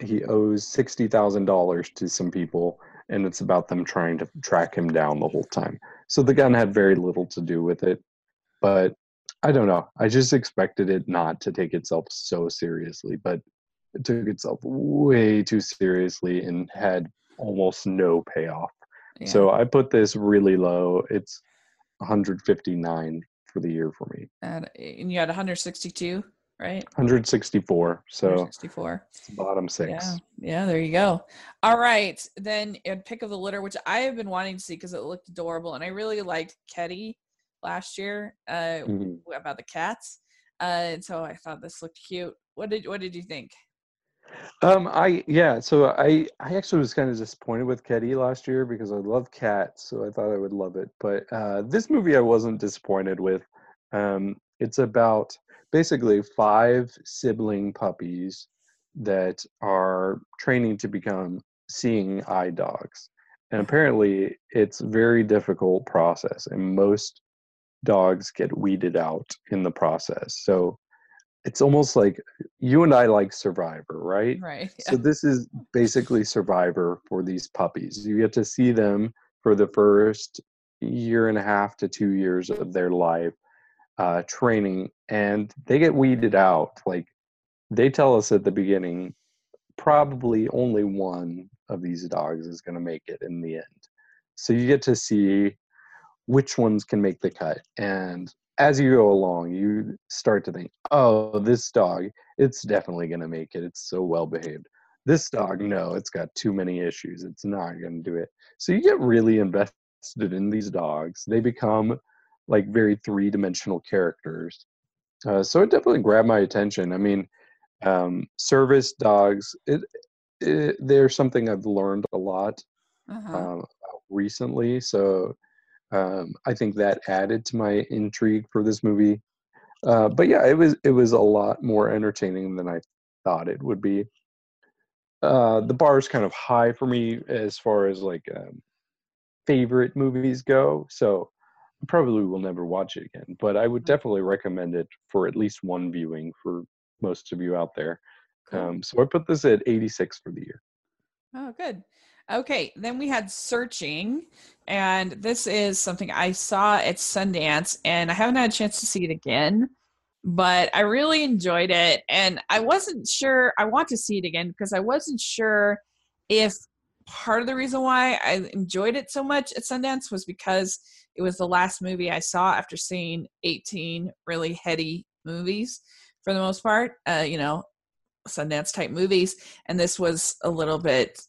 Speaker 2: he owes sixty thousand dollars to some people and it's about them trying to track him down the whole time. So the gun had very little to do with it. But I don't know. I just expected it not to take itself so seriously, but it took itself way too seriously and had almost no payoff.
Speaker 1: Yeah.
Speaker 2: So I put this really low. It's 159 for the year for me.
Speaker 1: and, and you had 162, right?
Speaker 2: 164. So
Speaker 1: 164.
Speaker 2: bottom six.
Speaker 1: Yeah, yeah, there you go. All right, then a pick of the litter, which I have been wanting to see because it looked adorable, and I really liked Kedi last year uh,
Speaker 2: Mhm.
Speaker 1: about the cats, uh, and so I thought this looked cute. What did What did you think?
Speaker 2: Um, I yeah, so I I actually was kind of disappointed with Kedi last year because I love cats, so I thought I would love it. But uh, this movie I wasn't disappointed with. Um, it's about basically five sibling puppies that are training to become seeing eye dogs, and apparently it's a very difficult process, and most dogs get weeded out in the process. So it's almost like you and I like Survivor, right?
Speaker 1: Right.
Speaker 2: So this is basically Survivor for these puppies. You get to see them for the first year and a half to two years of their life uh, training, and they get weeded out. Like they tell us at the beginning, probably only one of these dogs is going to make it in the end. So you get to see which ones can make the cut, and as you go along, you start to think, oh, this dog, it's definitely going to make it. It's so well behaved. This dog, no, it's got too many issues. It's not going to do it. So you get really invested in these dogs. They become like very three dimensional characters. Uh, so it definitely grabbed my attention. I mean, um, service dogs, it, it, they're something I've learned a lot
Speaker 1: Uh-huh.
Speaker 2: um, recently. So um, I think that added to my intrigue for this movie. Uh, but yeah, it was it was a lot more entertaining than I thought it would be. Uh, the bar is kind of high for me as far as like um, favorite movies go, so probably will never watch it again. But I would definitely recommend it for at least one viewing for most of you out there.
Speaker 1: Cool.
Speaker 2: Um, so I put this at 86 for the year.
Speaker 1: Oh, good. Okay, then we had Searching, and this is something I saw at Sundance, and I haven't had a chance to see it again, but I really enjoyed it. And I wasn't sure, I want to see it again because I wasn't sure if part of the reason why I enjoyed it so much at Sundance was because it was the last movie I saw after seeing 18 really heady movies for the most part, uh, you know, Sundance type movies. And this was a little bit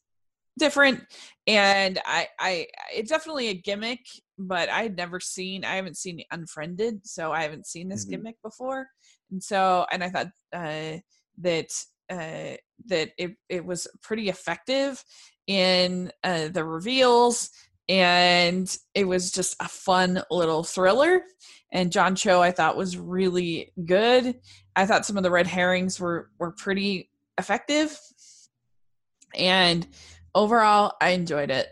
Speaker 1: different and I, I it's definitely a gimmick but i had never seen i haven't seen unfriended so i haven't seen this
Speaker 2: Mhm.
Speaker 1: gimmick before and so and i thought uh that uh that it, it was pretty effective in uh the reveals and it was just a fun little thriller. And john cho i thought was really good. I thought some of the red herrings were were pretty effective. And overall i enjoyed it.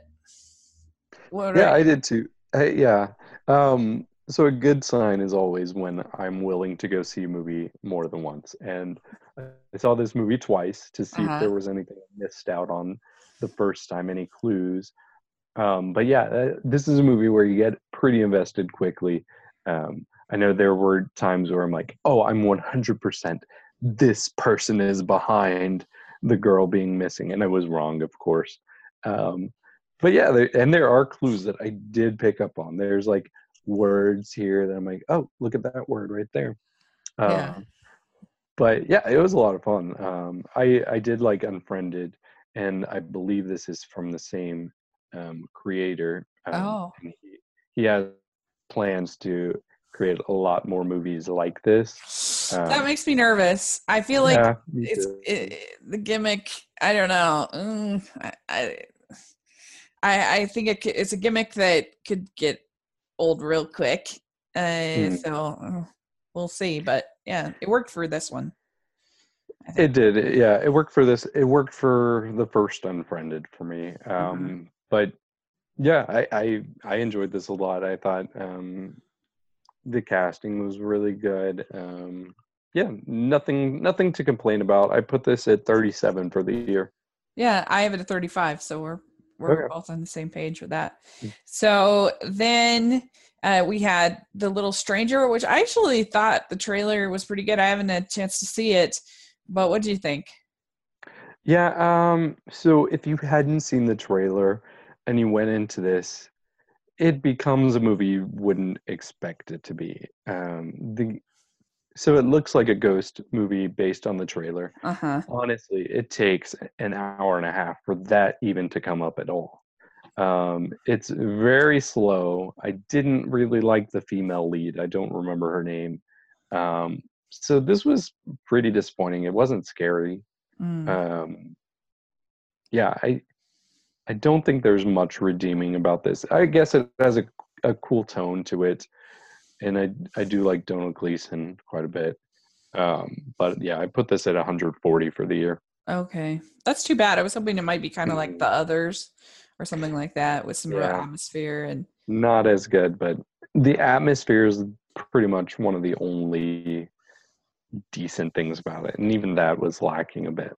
Speaker 1: What
Speaker 2: yeah
Speaker 1: are-
Speaker 2: i did too. I, yeah. Um so a good sign is always when i'm willing to go see a movie more than once. And i saw this movie twice to see
Speaker 1: Uh-huh.
Speaker 2: if there was anything i missed out on the first time any clues um but yeah uh, this is a movie where you get pretty invested quickly um i know there were times where i'm like oh i'm 100% this person is behind the girl being missing and i was wrong of course um but yeah, there, and there are clues that I did pick up on. There's like words here that I'm like, oh, look at that word right there.
Speaker 1: Yeah.
Speaker 2: Um, but yeah, it was a lot of fun. Um, I I did like Unfriended, and I believe this is from the same um, creator. Um,
Speaker 1: Oh.
Speaker 2: and he, he has plans to create a lot more movies like this.
Speaker 1: that
Speaker 2: um,
Speaker 1: makes me nervous i feel like
Speaker 2: Yeah,
Speaker 1: it's it, the gimmick i don't know mm, I, I I, think it, it's a gimmick that could get old real quick. Uh, mm. So uh, we'll see. But yeah, it worked for this one.
Speaker 2: It did. Yeah, it worked for this. It worked for the first Unfriended for me. Um, mm-hmm. But yeah, I, I, I enjoyed this a lot. I thought um, the casting was really good. Um, yeah, nothing nothing to complain about. I put this at 37 for the year.
Speaker 1: Yeah, I have it at 35, so we're we're okay. both on the same page with that. Mm. So then uh, we had the little stranger, which I actually thought the trailer was pretty good. I haven't had a chance to see it, but what do you think?
Speaker 2: Yeah, um, so if you hadn't seen the trailer and you went into this, it becomes a movie you wouldn't expect it to be. Um, the so it looks like a ghost movie based on the trailer. Uh-huh. Honestly, it takes an hour and a half for that even to come up at all. Um, it's very slow. I didn't really like the female lead. I don't remember her name. Um, so this was pretty disappointing. It wasn't scary. Mm. Um, yeah, I I don't think there's much redeeming about this. I guess it has a a cool tone to it and I I do like Domhnall Gleeson quite a bit. Um, but yeah, I put this at 140 for the year.
Speaker 1: Okay, that's too bad. I was hoping it might be kind of like the mm. others or something like that with some yeah. atmosphere and
Speaker 2: not as good, but the atmosphere is pretty much one of the only decent things about it, and even that was lacking a bit.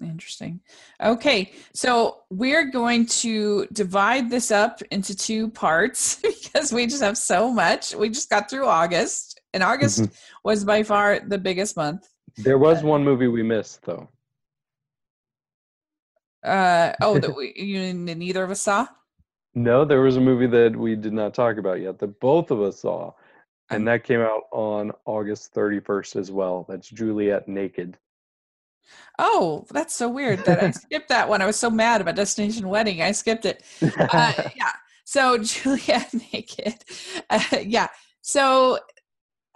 Speaker 1: Interesting. Okay, so we're going to divide this up into two parts because we just have so much. We just got through August, and August mm-hmm. was by far the biggest month.
Speaker 2: There was uh, one movie we missed, though.
Speaker 1: Uh oh, that we you neither of us saw.
Speaker 2: No, there was a movie that we did not talk about yet that both of us saw, and that came out on August 31st as well. That's Juliet Naked.
Speaker 1: Oh, that's so weird that I skipped that one. I was so mad about Destination Wedding. I skipped it. Uh, yeah. So Juliet Naked. Uh, yeah. So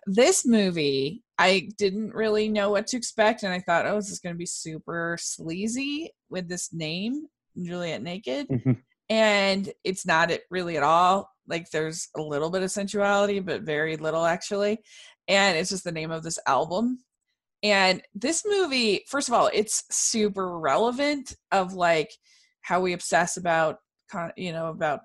Speaker 1: this movie, I didn't really know what to expect, and I thought, oh, this is going to be super sleazy with this name, Juliet Naked, mm-hmm. and it's not it really at all. Like there's a little bit of sensuality, but very little actually, and it's just the name of this album and this movie, first of all, it's super relevant of like how we obsess about, you know, about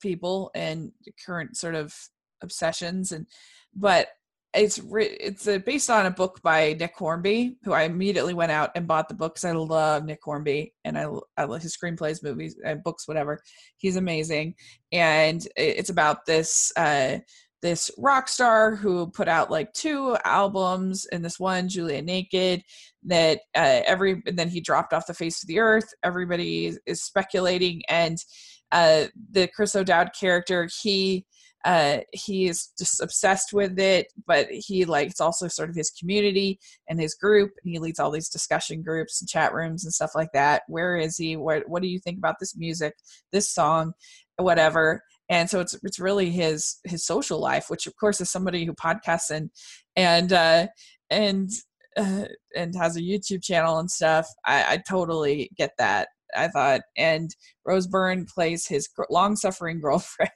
Speaker 1: people and current sort of obsessions. And, but it's it's based on a book by Nick Hornby, who I immediately went out and bought the book because I love Nick Hornby and I I love his screenplays, movies, and books, whatever. He's amazing, and it's about this uh, this rock star who put out like two albums and this one Juliet naked that uh, every and then he dropped off the face of the earth everybody is speculating and uh, the chris o'dowd character he uh, he is just obsessed with it but he like it's also sort of his community and his group and he leads all these discussion groups and chat rooms and stuff like that. Where is he? What what do you think about this music this song whatever? And so it's it's really his his social life which of course is somebody who podcasts and and uh and uh, and has a youtube channel and stuff. I i totally get that i thought and rose byrne plays his long-suffering girlfriend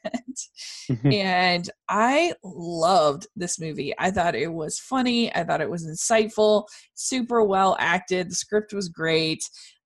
Speaker 1: mm-hmm. and i loved this movie i thought it was funny i thought it was insightful super well acted the script was great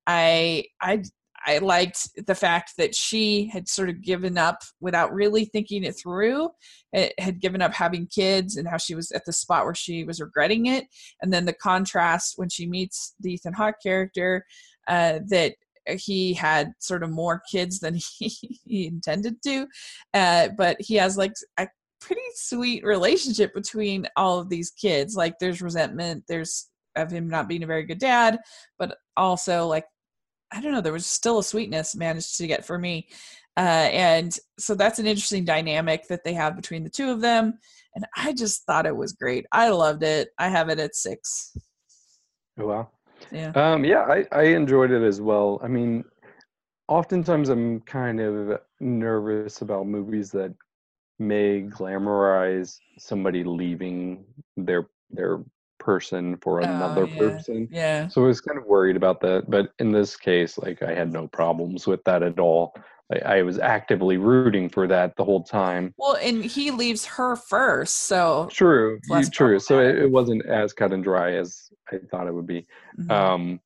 Speaker 1: i i I liked the fact that she had sort of given up without really thinking it through. It had given up having kids and how she was at the spot where she was regretting it. And then the contrast when she meets the Ethan Hawke character, uh, that he had sort of more kids than he, he intended to. Uh, but he has like a pretty sweet relationship between all of these kids. Like there's resentment, there's of him not being a very good dad, but also like I don't know, there was still a sweetness managed to get for me. Uh, and so that's an interesting dynamic that they have between the two of them. And I just thought it was great. I loved it. I have it at six.
Speaker 2: Oh, wow. Yeah. Um, yeah, I, I enjoyed it as well. I mean, oftentimes I'm kind of nervous about movies that may glamorize somebody leaving their their person for another
Speaker 1: yeah.
Speaker 2: person.
Speaker 1: Yeah.
Speaker 2: So I was kind of worried about that. But in this case, like I had no problems with that at all. I, I was actively rooting for that the whole time.
Speaker 1: Well, and he leaves her first, so
Speaker 2: true, true. So it, it, wasn't as cut and dry as I thought it would be. Mm-hmm. Um,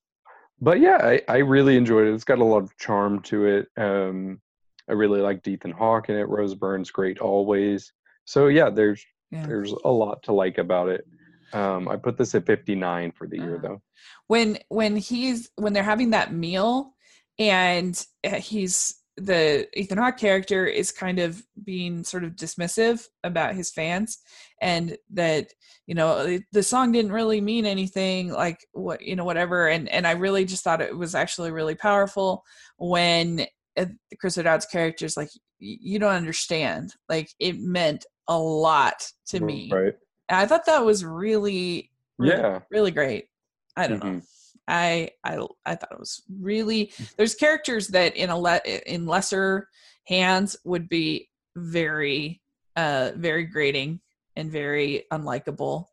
Speaker 2: but yeah, I, I really enjoyed it. It's got a lot of charm to it. Um, I really liked Ethan Hawke in it. Rose Byrne's great always. So yeah, there's yeah. there's a lot to like about it. Um, I put this at 59 for the uh, year though.
Speaker 1: When when he's when they're having that meal and uh, he's the Ethan Hawke character is kind of being sort of dismissive about his fans and that you know the song didn't really mean anything like what you know whatever. And and I really just thought it was actually really powerful when uh, Chris O'Dowd's character is like you don't understand. Like it meant a lot to me.
Speaker 2: right.
Speaker 1: And I thought that was really, really
Speaker 2: yeah.
Speaker 1: really great. I don't mm-hmm. know I I I thought it was really mm. there's characters that in a le- in lesser hands would be very uh very grating and very unlikable.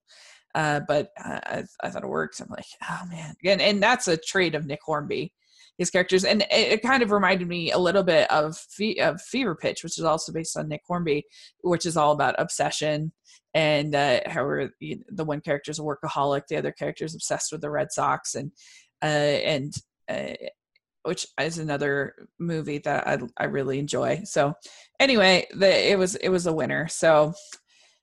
Speaker 1: Uh, but I, I thought it worked. I'm like, oh man, and and that's a trait of Nick Hornby, his characters, and it, it kind of reminded me a little bit of Fe- of Fever Pitch, which is also based on Nick Hornby, which is all about obsession and uh, how you know, the one character is a workaholic, the other character is obsessed with the Red Sox, and uh, and uh, which is another movie that I, I really enjoy. So anyway, the, it was it was a winner. So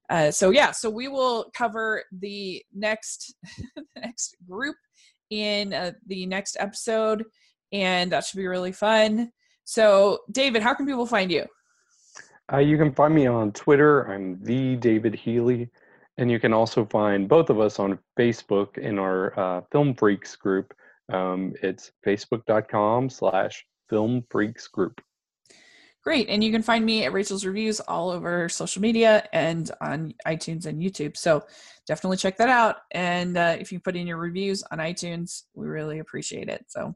Speaker 1: uh, so yeah, so we will cover the next the next group in uh, the next episode, and that should be really fun. So David, how can people find you?
Speaker 2: Uh, you can find me on Twitter. I'm the David Healy. And you can also find both of us on Facebook in our uh, Film Freaks group. Um, it's facebook.com slash Film Freaks group.
Speaker 1: Great. And you can find me at Rachel's Reviews all over social media and on iTunes and YouTube. So definitely check that out. And uh, if you put in your reviews on iTunes, we really appreciate it. So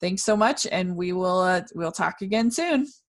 Speaker 1: thanks so much. And we will uh, we'll talk again soon.